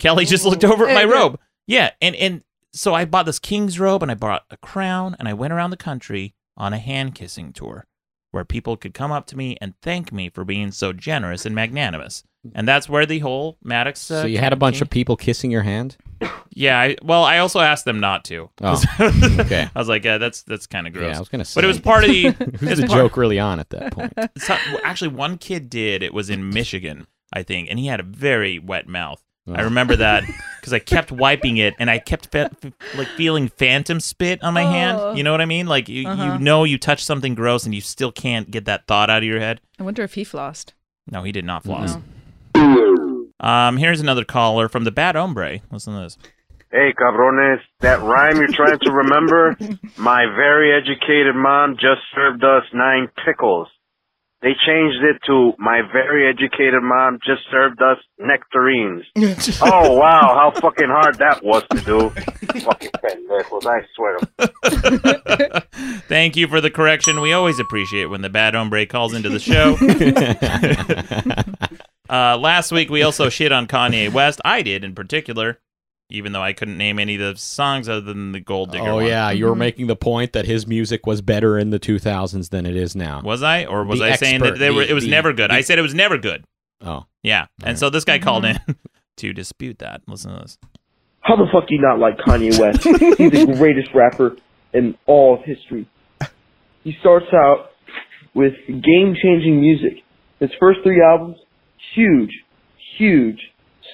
Kelli just looked over at my robe. Yeah, and and so I bought this king's robe and I bought a crown and I went around the country on a hand kissing tour where people could come up to me and thank me for being so generous and magnanimous. And that's where the whole Maddox. Uh, So you had a bunch came- of people kissing your hand. Yeah, I, well, I also asked them not to. Oh, (laughs) okay. I was like, yeah, that's that's kind of gross. Yeah, I was gonna say. But it was part of the. (laughs) Who's the part- joke really on at that point? it's not- well, actually, one kid did. It was in Michigan, I think, and he had a very wet mouth. I Oh. remember that (laughs) because I kept wiping it, and I kept fe- f- like feeling phantom spit on my Oh. hand. You know what I mean? Like you, Uh-huh. you know, you touch something gross, and you still can't get that thought out of your head. I wonder if he flossed. No, he did not floss. No. Um, here's another caller from the Bad Hombre. Listen to this. Hey, cabrones, that rhyme you're trying to remember? (laughs) My very educated mom just served us nine pickles. They changed it to my very educated mom just served us nectarines. (laughs) oh, wow, how fucking hard that was to do. fucking pendejos, I swear (laughs) Thank you for the correction. We always appreciate when the bad hombre calls into the show. Uh, last week, we also (laughs) shit on Kanye West. I did in particular, even though I couldn't name any of the songs other than the Gold Digger Oh one. yeah, you were making the point that his music was better in the 2000s than it is now. Was I? Or was The I saying that expert, they were, the- it was the- never good? the- I said it was never good. Oh, Yeah. And so this guy called in (laughs) to dispute that. Listen to this. How the fuck do you not like Kanye West? (laughs) He's the greatest rapper in all of history. He starts out with game changing music. His first three albums, huge, huge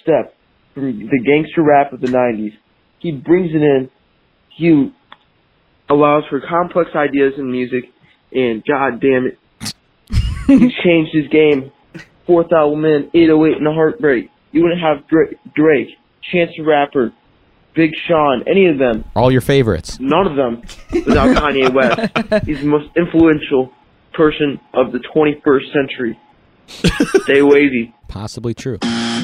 step from the gangster rap of the 90s. He brings it in. He allows for complex ideas in music, and god damn it, he (laughs) changed his game. Fourth album in, 808 and a Heartbreak. You wouldn't have Drake, Drake Chance the Rapper, Big Sean, any of them. all your favorites. None of them without (laughs) Kanye West. He's the most influential person of the 21st century. Stay wavy. Possibly true.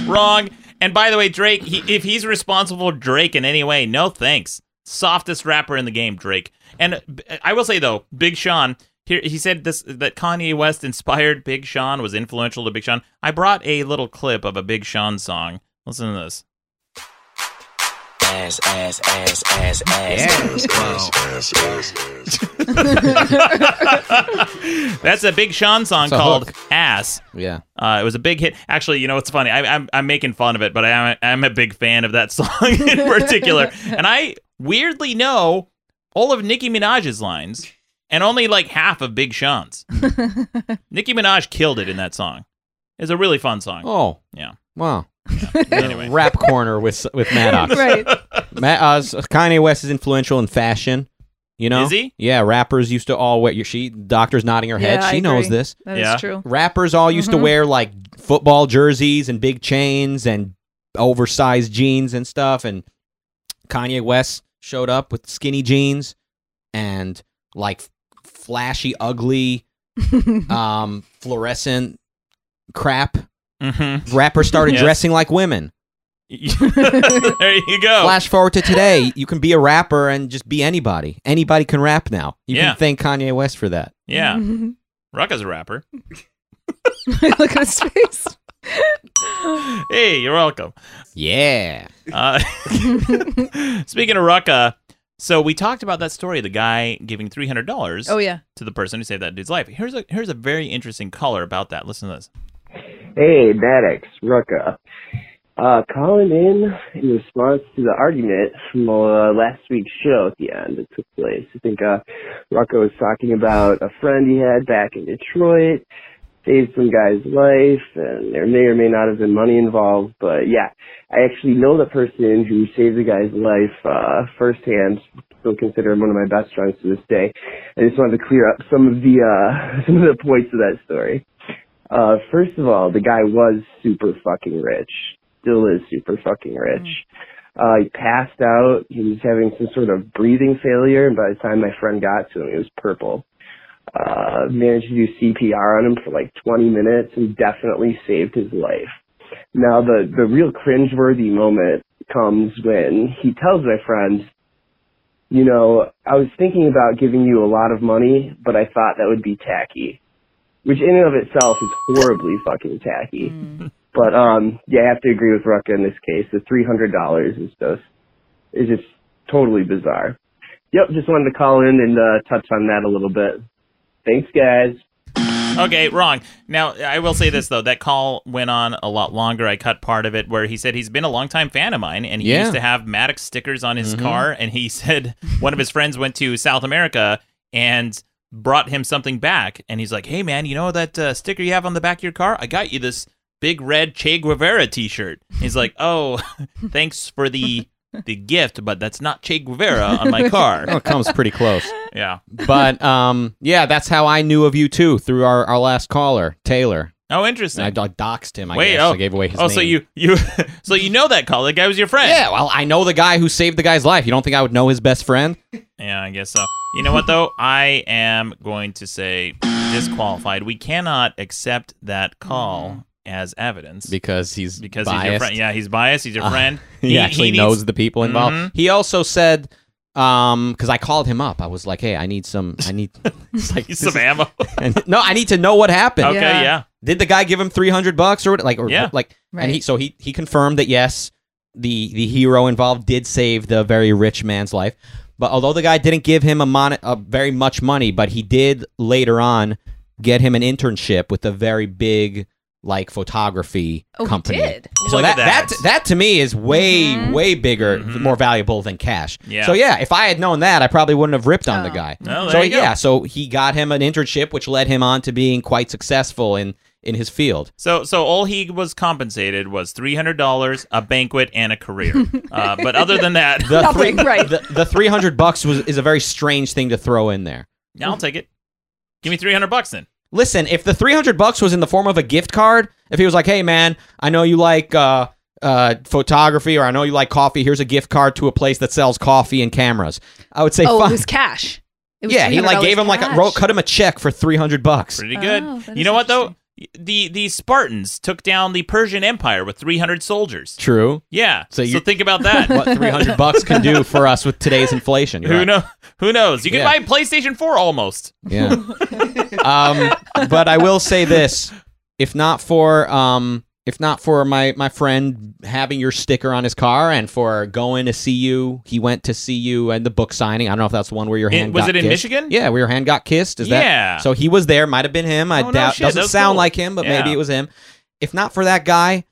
Wrong. And by the way, Drake, he, if he's responsible for Drake in any way, no thanks. Softest rapper in the game, Drake. And uh, I will say though, Big Sean, here he said this that Kanye West inspired Big Sean, was influential to Big Sean. I brought a little clip of a Big Sean song. Listen to this. Ass, ass, ass, ass, ass, That's a Big Sean song It's a called hook. Ass. Yeah. Uh, it was a big hit. Actually, you know what's funny? I, I'm I'm making fun of it, but I am I'm a big fan of that (laughs) song in (laughs) particular, and I weirdly know all of Nicki Minaj's lines and only like half of Big Sean's. (laughs) Nicki Minaj killed it in that song. It's a really fun song. Oh, Yeah. wow. (laughs) Anyway. Rap corner with with Maddox. (laughs) Right. Ma- uh, Kanye West is influential in fashion. You know, Is he? Yeah, rappers used to all wear. She doctor's nodding her head. Yeah, I she knows agree. this. That is Yeah. true. Rappers all used to Mhm. wear like football jerseys and big chains and oversized jeans and stuff. And Kanye West showed up with skinny jeans and like flashy, ugly, (laughs) um, fluorescent crap. Mm-hmm. Rappers started Yes. dressing like women. (laughs) there you go. Flash forward to today, you can be a rapper and just be anybody. Anybody can rap now. You Yeah. can thank Kanye West for that. Yeah. (laughs) Rucka's a rapper. Look at his face. (laughs) Hey, you're welcome. Yeah. Uh, speaking of Rucka, so we talked about that story, the guy giving three hundred dollars. Oh, yeah. to the person who saved that dude's life. Here's a here's a very interesting color about that. Listen to this. Hey, Maddox, Rucka. Uh, calling in in response to the argument from uh, last week's show at the end that took place. I think uh, Rucka was talking about a friend he had back in Detroit, saved some guy's life, and there may or may not have been money involved. But yeah, I actually know the person who saved the guy's life uh, firsthand. Still consider him one of my best friends to this day. I just wanted to clear up some of the uh, (laughs) some of the points of that story. Uh, first of all, the guy was super fucking rich. Still is super fucking rich. Uh, he passed out. He was having some sort of breathing failure, and by the time my friend got to him, he was purple. Uh, managed to do CPR on him for like 20 minutes and definitely saved his life. Now, the, the real cringeworthy moment comes when he tells my friend, you know, I was thinking about giving you a lot of money, but I thought that would be tacky which in and of itself is horribly fucking tacky. (laughs) But um, yeah, I have to agree with Rucka in this case. The three hundred dollars is just is just totally bizarre. Yep, just wanted to call in and uh, touch on that a little bit. Thanks, guys. Okay, wrong. Now I will say this though, that call went on a lot longer. I cut part of it where he said he's been a longtime fan of mine, and he Yeah. used to have Maddox stickers on his Mhm. car. And he (laughs) said one of his friends went to South America and brought him something back, and he's like, "Hey man, you know that uh, sticker you have on the back of your car? I got you this big red Che Guevara T-shirt." He's like, (laughs) "Oh, (laughs) thanks for the the gift, but that's not Che Guevara on my car." (laughs) Oh, it comes pretty close. Yeah. But um, yeah, that's how I knew of you too through our, our last caller, Taylor. Oh, interesting. I, I doxed him. I Wait, guess. oh, I gave away his oh, name. so you you (laughs) so you know that call? That guy was your friend? Yeah, well, I know the guy who saved the guy's life. You don't think I would know his best friend? Yeah, I guess so. You know what though? (laughs) I am going to say disqualified. We cannot accept that call as evidence Because he's because he's your friend. Yeah, he's biased. He's your Uh, friend. (laughs) he, actually needs- knows the people involved. Mhm. He also said, um, because I called him up. I was like, "Hey, I need some. I need (laughs) it's (laughs) like Some ammo. (laughs) and, no, I need to know what happened. Okay, Yeah. yeah. Did the guy give him three hundred bucks or what? Like, or Yeah. like, and he so he he confirmed that yes, the the hero involved did save the very rich man's life. But although the guy didn't give him a mon a very much money, but he did later on get him an internship with a very big like photography Oh, company. did? So Look that, that that. that to me is way Mhm. way bigger, more valuable than cash. Yeah. So yeah, if I had known that, I probably wouldn't have ripped on the Oh. guy. Well, so there go. yeah, so he got him an internship, which led him on to being quite successful in in his field. So so all he was compensated was three hundred dollars, a banquet, and a career. (laughs) uh, but other than that, The Nothing, three, right. The, the three hundred bucks was is a very strange thing to throw in there. yeah, I'll take it. Give me three hundred bucks then. Listen, if the three hundred bucks was in the form of a gift card, if he was like, "Hey man, I know you like uh, uh, photography, or I know you like coffee. Here's a gift card to a place that sells coffee and cameras," I would say, oh, "Fine." it was cash. It was yeah, he like gave him like a wrote, cut him a check for three hundred bucks. Pretty good. Oh, you know what though? The the Spartans took down the Persian Empire with three hundred soldiers. True. Yeah. So So, you- think about that. (laughs) What three hundred bucks can do for us with today's inflation? Who right. know? Who knows? You can Yeah. buy PlayStation Four almost. Yeah. um, but I will say this: if not for um, if not for my my friend having your sticker on his car and for going to see you, he went to see you and the book signing. I don't know if that's the one where your hand was got it in kissed. Michigan? Yeah, where your hand got kissed. Is Yeah. that so? He was there. Might have been him. I Oh, no doubt. shit. Doesn't sound cool. like him, but maybe it was him. If not for that guy,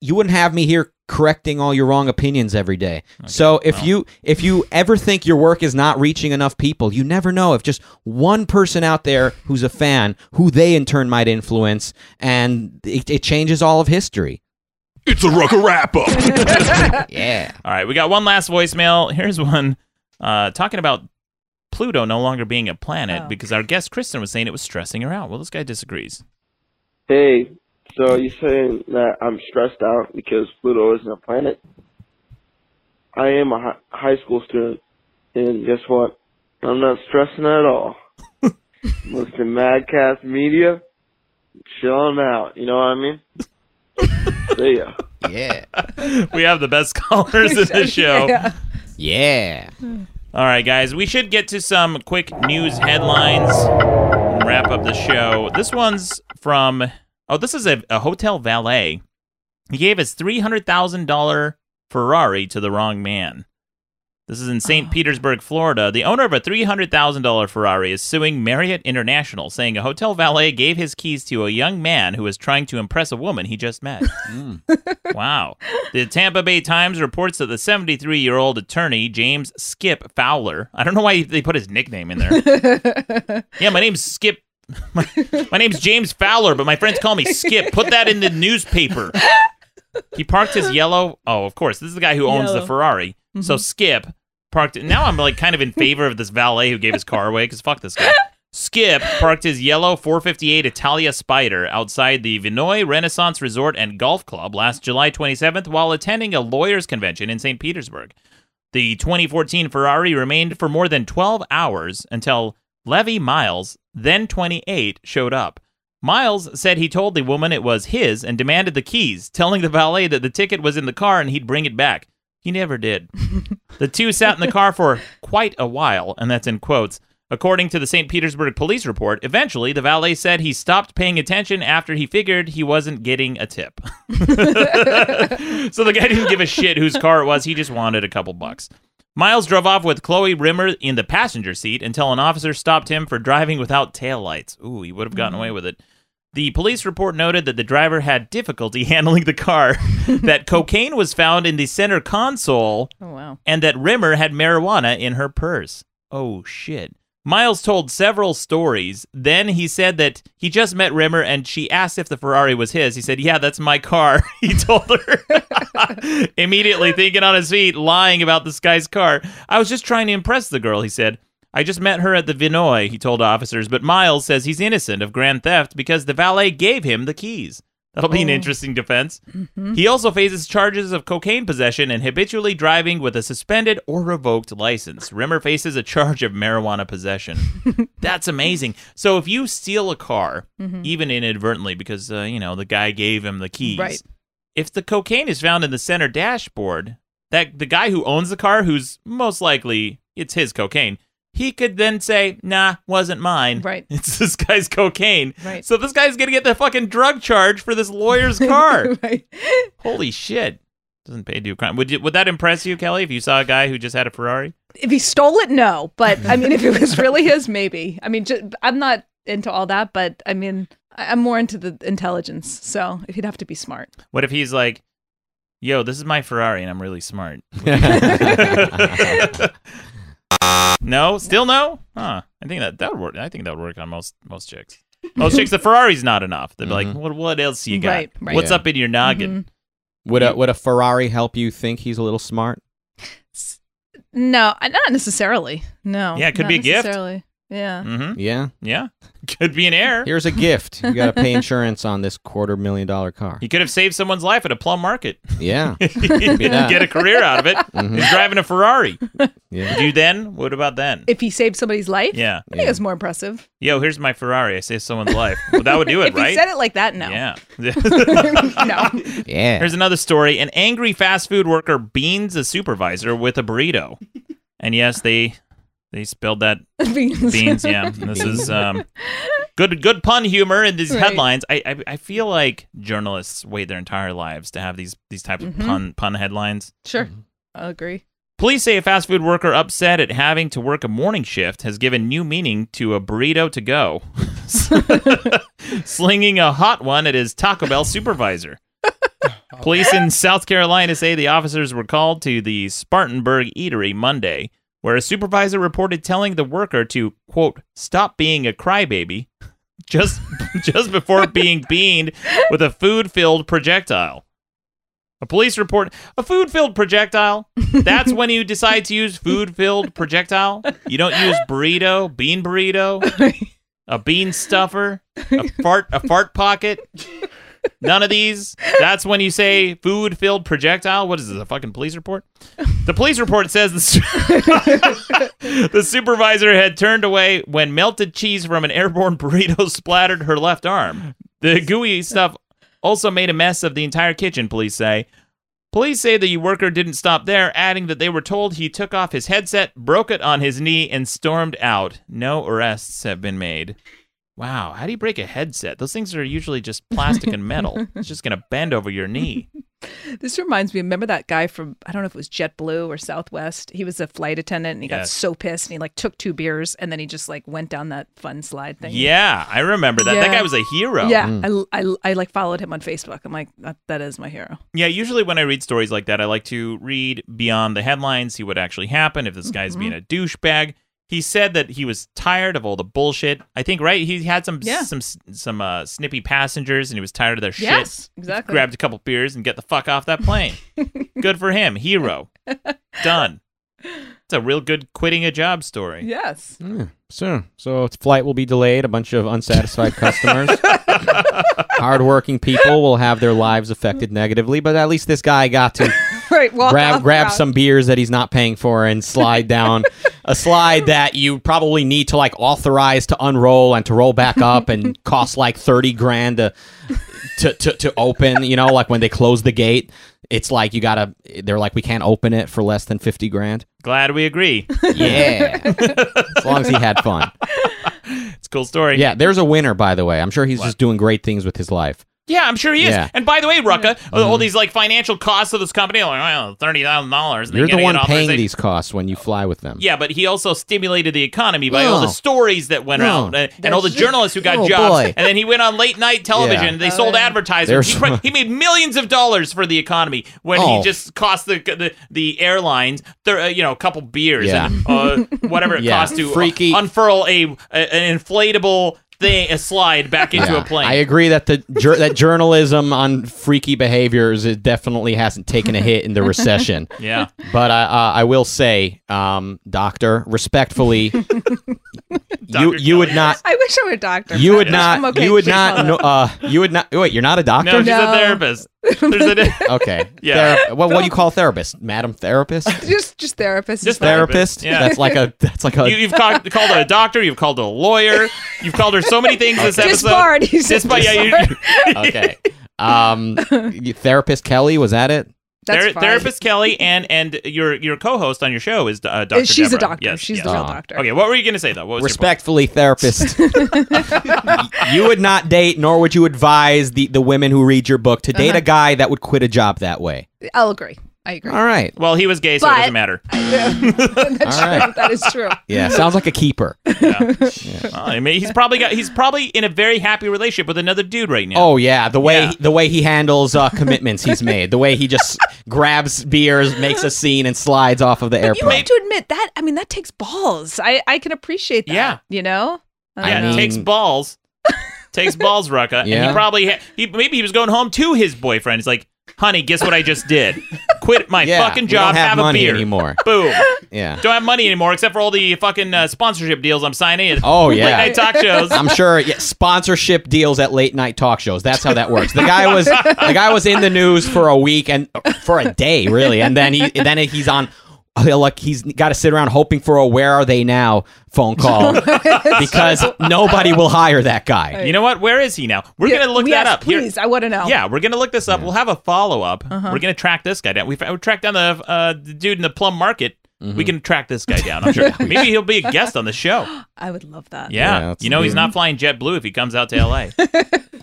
you wouldn't have me here correcting all your wrong opinions every day. so if well. you if you (laughs) ever think your work is not reaching enough people, you never know if just one person out there who's a fan, who they in turn might influence, and it, it changes all of history. It's a Rucka wrap up. (laughs) yeah. All right, we got one last voicemail. Here's one uh, talking about Pluto no longer being a planet Oh. because our guest Kristen was saying it was stressing her out. Well, this guy disagrees. Hey, so you're saying that I'm stressed out because Pluto isn't a planet? I am a hi- high school student, and guess what? I'm not stressing at all. (laughs) Listening Madcast Media, chilling out. You know what I mean? (laughs) See ya. Yeah. we have the best callers in the (laughs) show. Yeah. Yeah. All right, guys, we should get to some quick news headlines and wrap up the show. This one's from, oh, this is a, a hotel valet. He gave his $300,000 Ferrari to the wrong man. This is in St. Oh. Petersburg, Florida. The owner of a $300,000 Ferrari is suing Marriott International, saying a hotel valet gave his keys to a young man who was trying to impress a woman he just met. (laughs) Hmm. Wow. The Tampa Bay Times reports that the 73 year old attorney, James Skip Fowler, I don't know why they put his nickname in there. (laughs) yeah, my name's Skip. My, my name's James Fowler, but my friends call me Skip. Put that in the newspaper. He parked his yellow. Oh, of course. This is the guy who owns the Yellow. Ferrari. So mm-hmm. Skip parked. Now I'm like kind of in favor of this valet who gave his car away because fuck this guy. Skip parked his yellow 458 Italia Spider outside the Vinoy Renaissance Resort and Golf Club last July 27th while attending a lawyers' convention in St. Petersburg. The 2014 Ferrari remained for more than 12 hours until Levy Miles, then 28, showed up. Miles said he told the woman it was his and demanded the keys, telling the valet that the ticket was in the car and he'd bring it back. He never did. (laughs) the two sat in the car for quite a while, and that's in quotes. According to the St. Petersburg police report, eventually the valet said he stopped paying attention after he figured he wasn't getting a tip. (laughs) (laughs) so the guy didn't give a shit whose car it was, he just wanted a couple bucks. Miles drove off with Chloe Rimmer in the passenger seat until an officer stopped him for driving without taillights. Ooh, he would have gotten away mm-hmm. with it. The police report noted that the driver had difficulty (laughs) handling the car, (laughs) that cocaine was found in the center console, Oh wow. and that Rimmer had marijuana in her purse. Oh shit. Miles told several stories. Then he said that he just met Rimmer and she asked if the Ferrari was his. He said, Yeah, that's my car. (laughs) He told her. (laughs) Immediately thinking on his feet, lying about this guy's car. I was just trying to impress the girl, he said. I just met her at the Vinoy, he told officers, but Miles says he's innocent of grand theft because the valet gave him the keys. That'll be an Oh. interesting defense. Mhm. He also faces charges of cocaine possession and habitually driving with a suspended or revoked license. Rimmer faces a charge of marijuana possession. (laughs) That's amazing. So if you steal a car, Mhm. even inadvertently, because uh, you know the guy gave him the keys, Right. if the cocaine is found in the center dashboard, that the guy who owns the car, who's most likely it's his cocaine, he could then say, "Nah, wasn't mine. Right. (laughs) It's this guy's cocaine." Right. So this guy's gonna get the fucking drug charge for this lawyer's (laughs) car. right. Holy shit! Doesn't pay to do crime. Would you, would that impress you, Kelli, if you saw a guy who just had a Ferrari? If he stole it, no. But I mean, if it was (laughs) really his, maybe. I mean, ju- I'm not into all that, but I mean, I- I'm more into the intelligence. So if he'd have to be smart. What if he's like, "Yo, this is my Ferrari, and I'm really smart." No, still no. Huh? I think that that would work. I think that would work on most most chicks. Most chicks, the Ferrari's not enough. They'd be like, mm-hmm. "What what else you got? Right, right. What's Yeah. up in your noggin?" Mm-hmm. Would a would a Ferrari help you think he's a little smart? No, not necessarily. No. Yeah, it could not be a gift. Necessarily. Yeah. Mm-hmm. Yeah. Yeah, (laughs) could be an heir. Here's a gift. You got to pay insurance on this quarter million dollar car. He could have saved someone's life at a plum market. Yeah. he didn't Yeah. get a career out of it. Mhm. He's driving a Ferrari. Yeah. Would you then? What about then? If he saved somebody's life, Yeah. I think it's more impressive. Yo, here's my Ferrari. I saved someone's life. Well, that would do (laughs) it, if right? he said it like that, no. Yeah. (laughs) no. Yeah. Here's another story. An angry fast food worker beans a supervisor with a burrito. And yes, they they spelled that (laughs) Beans. beans. Yeah, And (laughs) this is um, good good pun humor in these Right. headlines. I, I I feel like journalists wait their entire lives to have these these type of Mhm. pun pun headlines. Sure. I agree. Police say a fast food worker upset at having to work a morning shift has given new meaning to a burrito to go, (laughs) slinging a hot one at his Taco Bell supervisor. Police in South Carolina say the officers were called to the Spartanburg Eatery Monday, where a supervisor reported telling the worker to quote stop being a crybaby (laughs) just (laughs) just before being (laughs) beamed with a food-filled projectile. A police report, a food filled projectile. That's when you decide to use food filled projectile. You don't use burrito, bean burrito, a bean stuffer, a fart, a fart pocket. None of these. That's when you say food filled projectile. What is this? A fucking police report? The police report says the, su- (laughs) the supervisor had turned away when melted cheese from an airborne (laughs) burrito splattered her left arm. The gooey stuff also made a mess of the entire kitchen, police say. Police say the worker didn't stop there, adding that they were told he took off his headset, broke it on his knee, and stormed out. No arrests have been made. Wow, how do you break a headset? Those things are usually just plastic and metal. (laughs) It's just going to bend over your knee. (laughs) This reminds me. Remember that guy from I don't know if it was JetBlue or Southwest. He was a flight attendant and he got so pissed and he like took two beers and then he just like went down that fun slide thing. Yeah, I remember that. That guy was a hero. Yeah, I, I, I like followed him on Facebook. I'm like that, that is my hero. Yeah, usually when I read stories like that, I like to read beyond the headlines, see what actually happened, if this guy's Mhm. being a douchebag. He said that he was tired of all the bullshit. I think right, he had some Yeah. some some uh, snippy passengers and he was tired of their Yes, shit. exactly. Grabbed a couple beers and get the fuck off that plane. (laughs) good for him. Hero. Done. It's a real good quitting a job story. Yes. Yeah, so, so its flight will be delayed. A bunch of unsatisfied (laughs) customers. Hardworking people will have their lives affected negatively, but at least this guy got to (laughs) right. Walk grab off grab some beers that he's not paying for and slide down. A slide (laughs) that you probably need to like authorize to unroll and to roll back up and (laughs) cost like 30 grand to to, to, to open you know like when they close the gate. It's like you gotta they're like we can't open it for less than 50 grand. Glad we agree. yeah. As long as he had fun. It's a cool story. yeah there's a winner by the way. I'm sure he's just doing great things with his life Yeah, I'm sure he is. Yeah. And by the way, Rucka, all these like financial costs of this company, like well, thirty thousand dollars. you're the one paying these costs when you fly with them Yeah, but he also stimulated the economy by all the stories that went No. out and, and all the That's- journalists who got Oh, jobs. boy. And then he went on late night television. Yeah. They sold advertisers. He, he made millions of dollars for the economy when Oh. he just cost the the, the airlines, thir- uh, you know, a couple beers Yeah. and uh, whatever it (laughs) Yeah. costs to uh, unfurl a, a an inflatable thing, a slide back into Yeah. a plane. I agree that the jur- that journalism on freaky behaviors it definitely hasn't taken a hit in the recession. (laughs) Yeah. but I uh, I will say, um, doctor, respectfully, (laughs) you you would not. I wish I were a doctor. You would I'm not. okay you would not. No, uh, you would not. Wait, you're not a doctor. No, she's No. a therapist. There's a, (laughs) Okay. Yeah. Thera- what, what do you call therapist, madam therapist? just just therapist. Just is therapist. Yeah. That's like a. That's like a. You, you've called, called her a doctor. You've called her a lawyer. You've called her so many (laughs) things this episode. Disbarred. He said Disbarred, yeah, you- (laughs) okay. Um, therapist Kelli was that it? That's Ther- fine. therapist Kelli and and your your co-host on your show is uh, Dr. She's a doctor. Yes, She's yes. the real Oh. doctor. Okay, what were you going to say though? What was Respectfully, therapist. (laughs) you would not date, nor would you advise the, the women who read your book to date Uh-huh. a guy that would quit a job that way. I'll agree. I agree. All right. Well, he was gay, so But- it doesn't matter. (laughs) (laughs) That's All right. true. That is true. Yeah, sounds like a keeper. (laughs) Well, I mean, he's probably got he's probably in a very happy relationship with another dude right now. Oh yeah, the way Yeah. the way he handles uh, commitments he's made, the way he just grabs beers, makes a scene, and slides off of the airplane. You airplane. have to admit that. I mean, that takes balls. I I can appreciate that. Yeah. You know. I yeah, don't it know. takes balls. takes balls, Rucka. And Yeah. he probably ha- he maybe he was going home to his boyfriend. He's like, "Honey, guess what I just did? Quit my Yeah, fucking job. don't have a money beer anymore." Boom. (laughs) yeah. Don't have money anymore except for all the fucking uh, sponsorship deals I'm signing. Oh late yeah, night talk shows. I'm sure yeah, sponsorship deals at late night talk shows. That's how that works. The guy was the guy was in the news for a week and for a day really, and then he then he's on. He'll, Like he's got to sit around hoping for a "Where are they now?" phone call (laughs) because nobody will hire that guy. You know what? Where is he now? We're Yeah, gonna look yes, that up. Here- Please, I want to know. Yeah, we're gonna look this up. We'll have a follow up. Uh-huh. We're gonna track this guy down. We've we tracked down the uh, the dude in the plum market. Mm-hmm. We can track this guy down. I'm sure. (laughs) Maybe he'll be a guest on the show. (gasps) I would love that. Yeah, Yeah, you know he's not flying JetBlue if he comes out to LA. (laughs)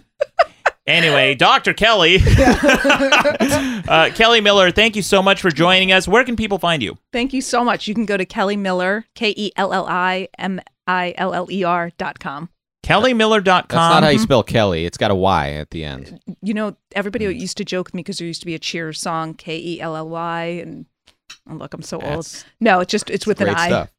anyway, (laughs) Dr. Kelli, (laughs) (laughs) uh, Kelli Miller, thank you so much for joining us. Where can people find you? Thank you so much. You can go to Kelli Miller, K E L L I M I L L E R dot com. KelliMiller.com. That's not how you spell Kelly. It's got a Y at the end. You know, everybody used to joke with me because there used to be a Cheers song, K E L L Y, and oh, look, I'm so old. No, it's just it's with an I. stuff.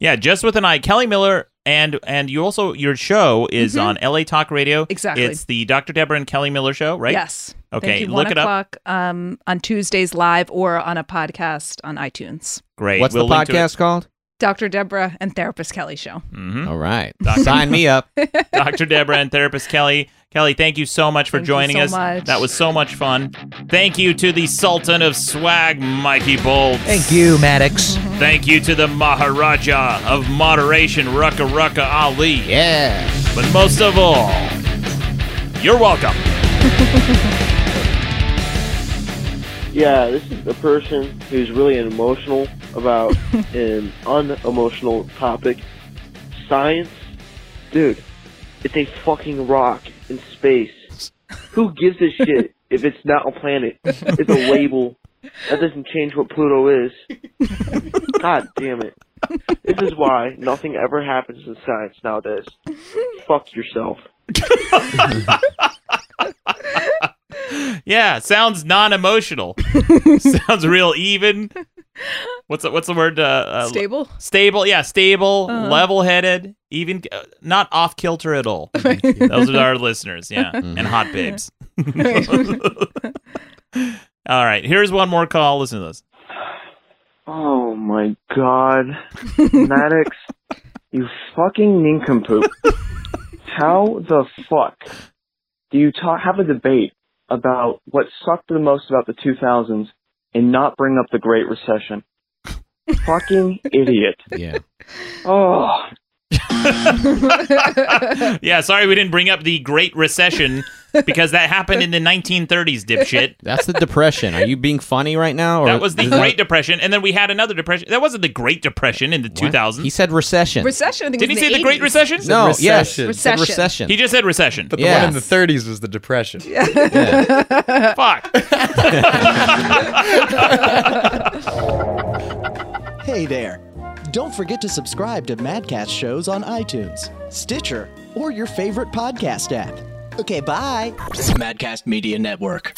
Yeah, just with an I. Kelli Miller, and and you also your show is Mhm. on LA Talk Radio. Exactly. It's the Dr. Deborah and Kelli Miller show, right? Yes. Okay, Thank you. look One it up. um, on Tuesdays live or on a podcast on iTunes. Great. What's We'll the link to it. podcast called? Dr. Deborah and Therapist Kelli Show. Mhm. All right. (laughs) Doctor- Sign me up. (laughs) Dr. Deborah and therapist Kelli. Kelli, thank you so much for Thank you joining so us. much. That was so much fun. Thank you to the Sultan of Swag, Mikey Bolts. Thank you, Maddox. Thank you to the Maharaja of Moderation, Rucka Rucka Ali. Yeah. But most of all, you're welcome. (laughs) Yeah, this is a person who's really an emotional about (laughs) an unemotional topic. Science, dude, it's a fucking rock in space. Who gives a shit if it's not a planet? It's a label. That doesn't change what Pluto is. God damn it. This is why nothing ever happens in science nowadays. Fuck yourself. (laughs) Yeah, sounds non-emotional. (laughs) sounds real even. What's the, what's the word? Uh, uh, Stable? Stable. Yeah, stable, Uh-huh. level-headed, even uh, not off kilter at all. (laughs) Those are our listeners. Yeah, (laughs) and hot babes. all right, here's one more call. Listen to this. Oh my god. Maddox, you fucking nincompoop. How the fuck do you talk, have a debate about what sucked the most about the 2000s and not bring up the Great Recession? (laughs) fucking idiot. Yeah. Oh. (laughs) yeah, sorry we didn't bring up the Great Recession because that happened in the 1930s, dipshit. That's the depression. Are you being funny right now? Or That was the is that- Great Depression, and then we had another depression. That wasn't the Great Depression in the 2000s. He said recession. Recession. I think Did he was say in the Great Recession? No, Recession. yes. he said Recession. recession. He just said recession. But the Yeah. one in the 30s was the Depression. Yeah. (laughs) Fuck. (laughs) Hey there. Don't forget to subscribe to Madcast shows on iTunes, Stitcher, or your favorite podcast app. Okay, bye. Madcast Media Network.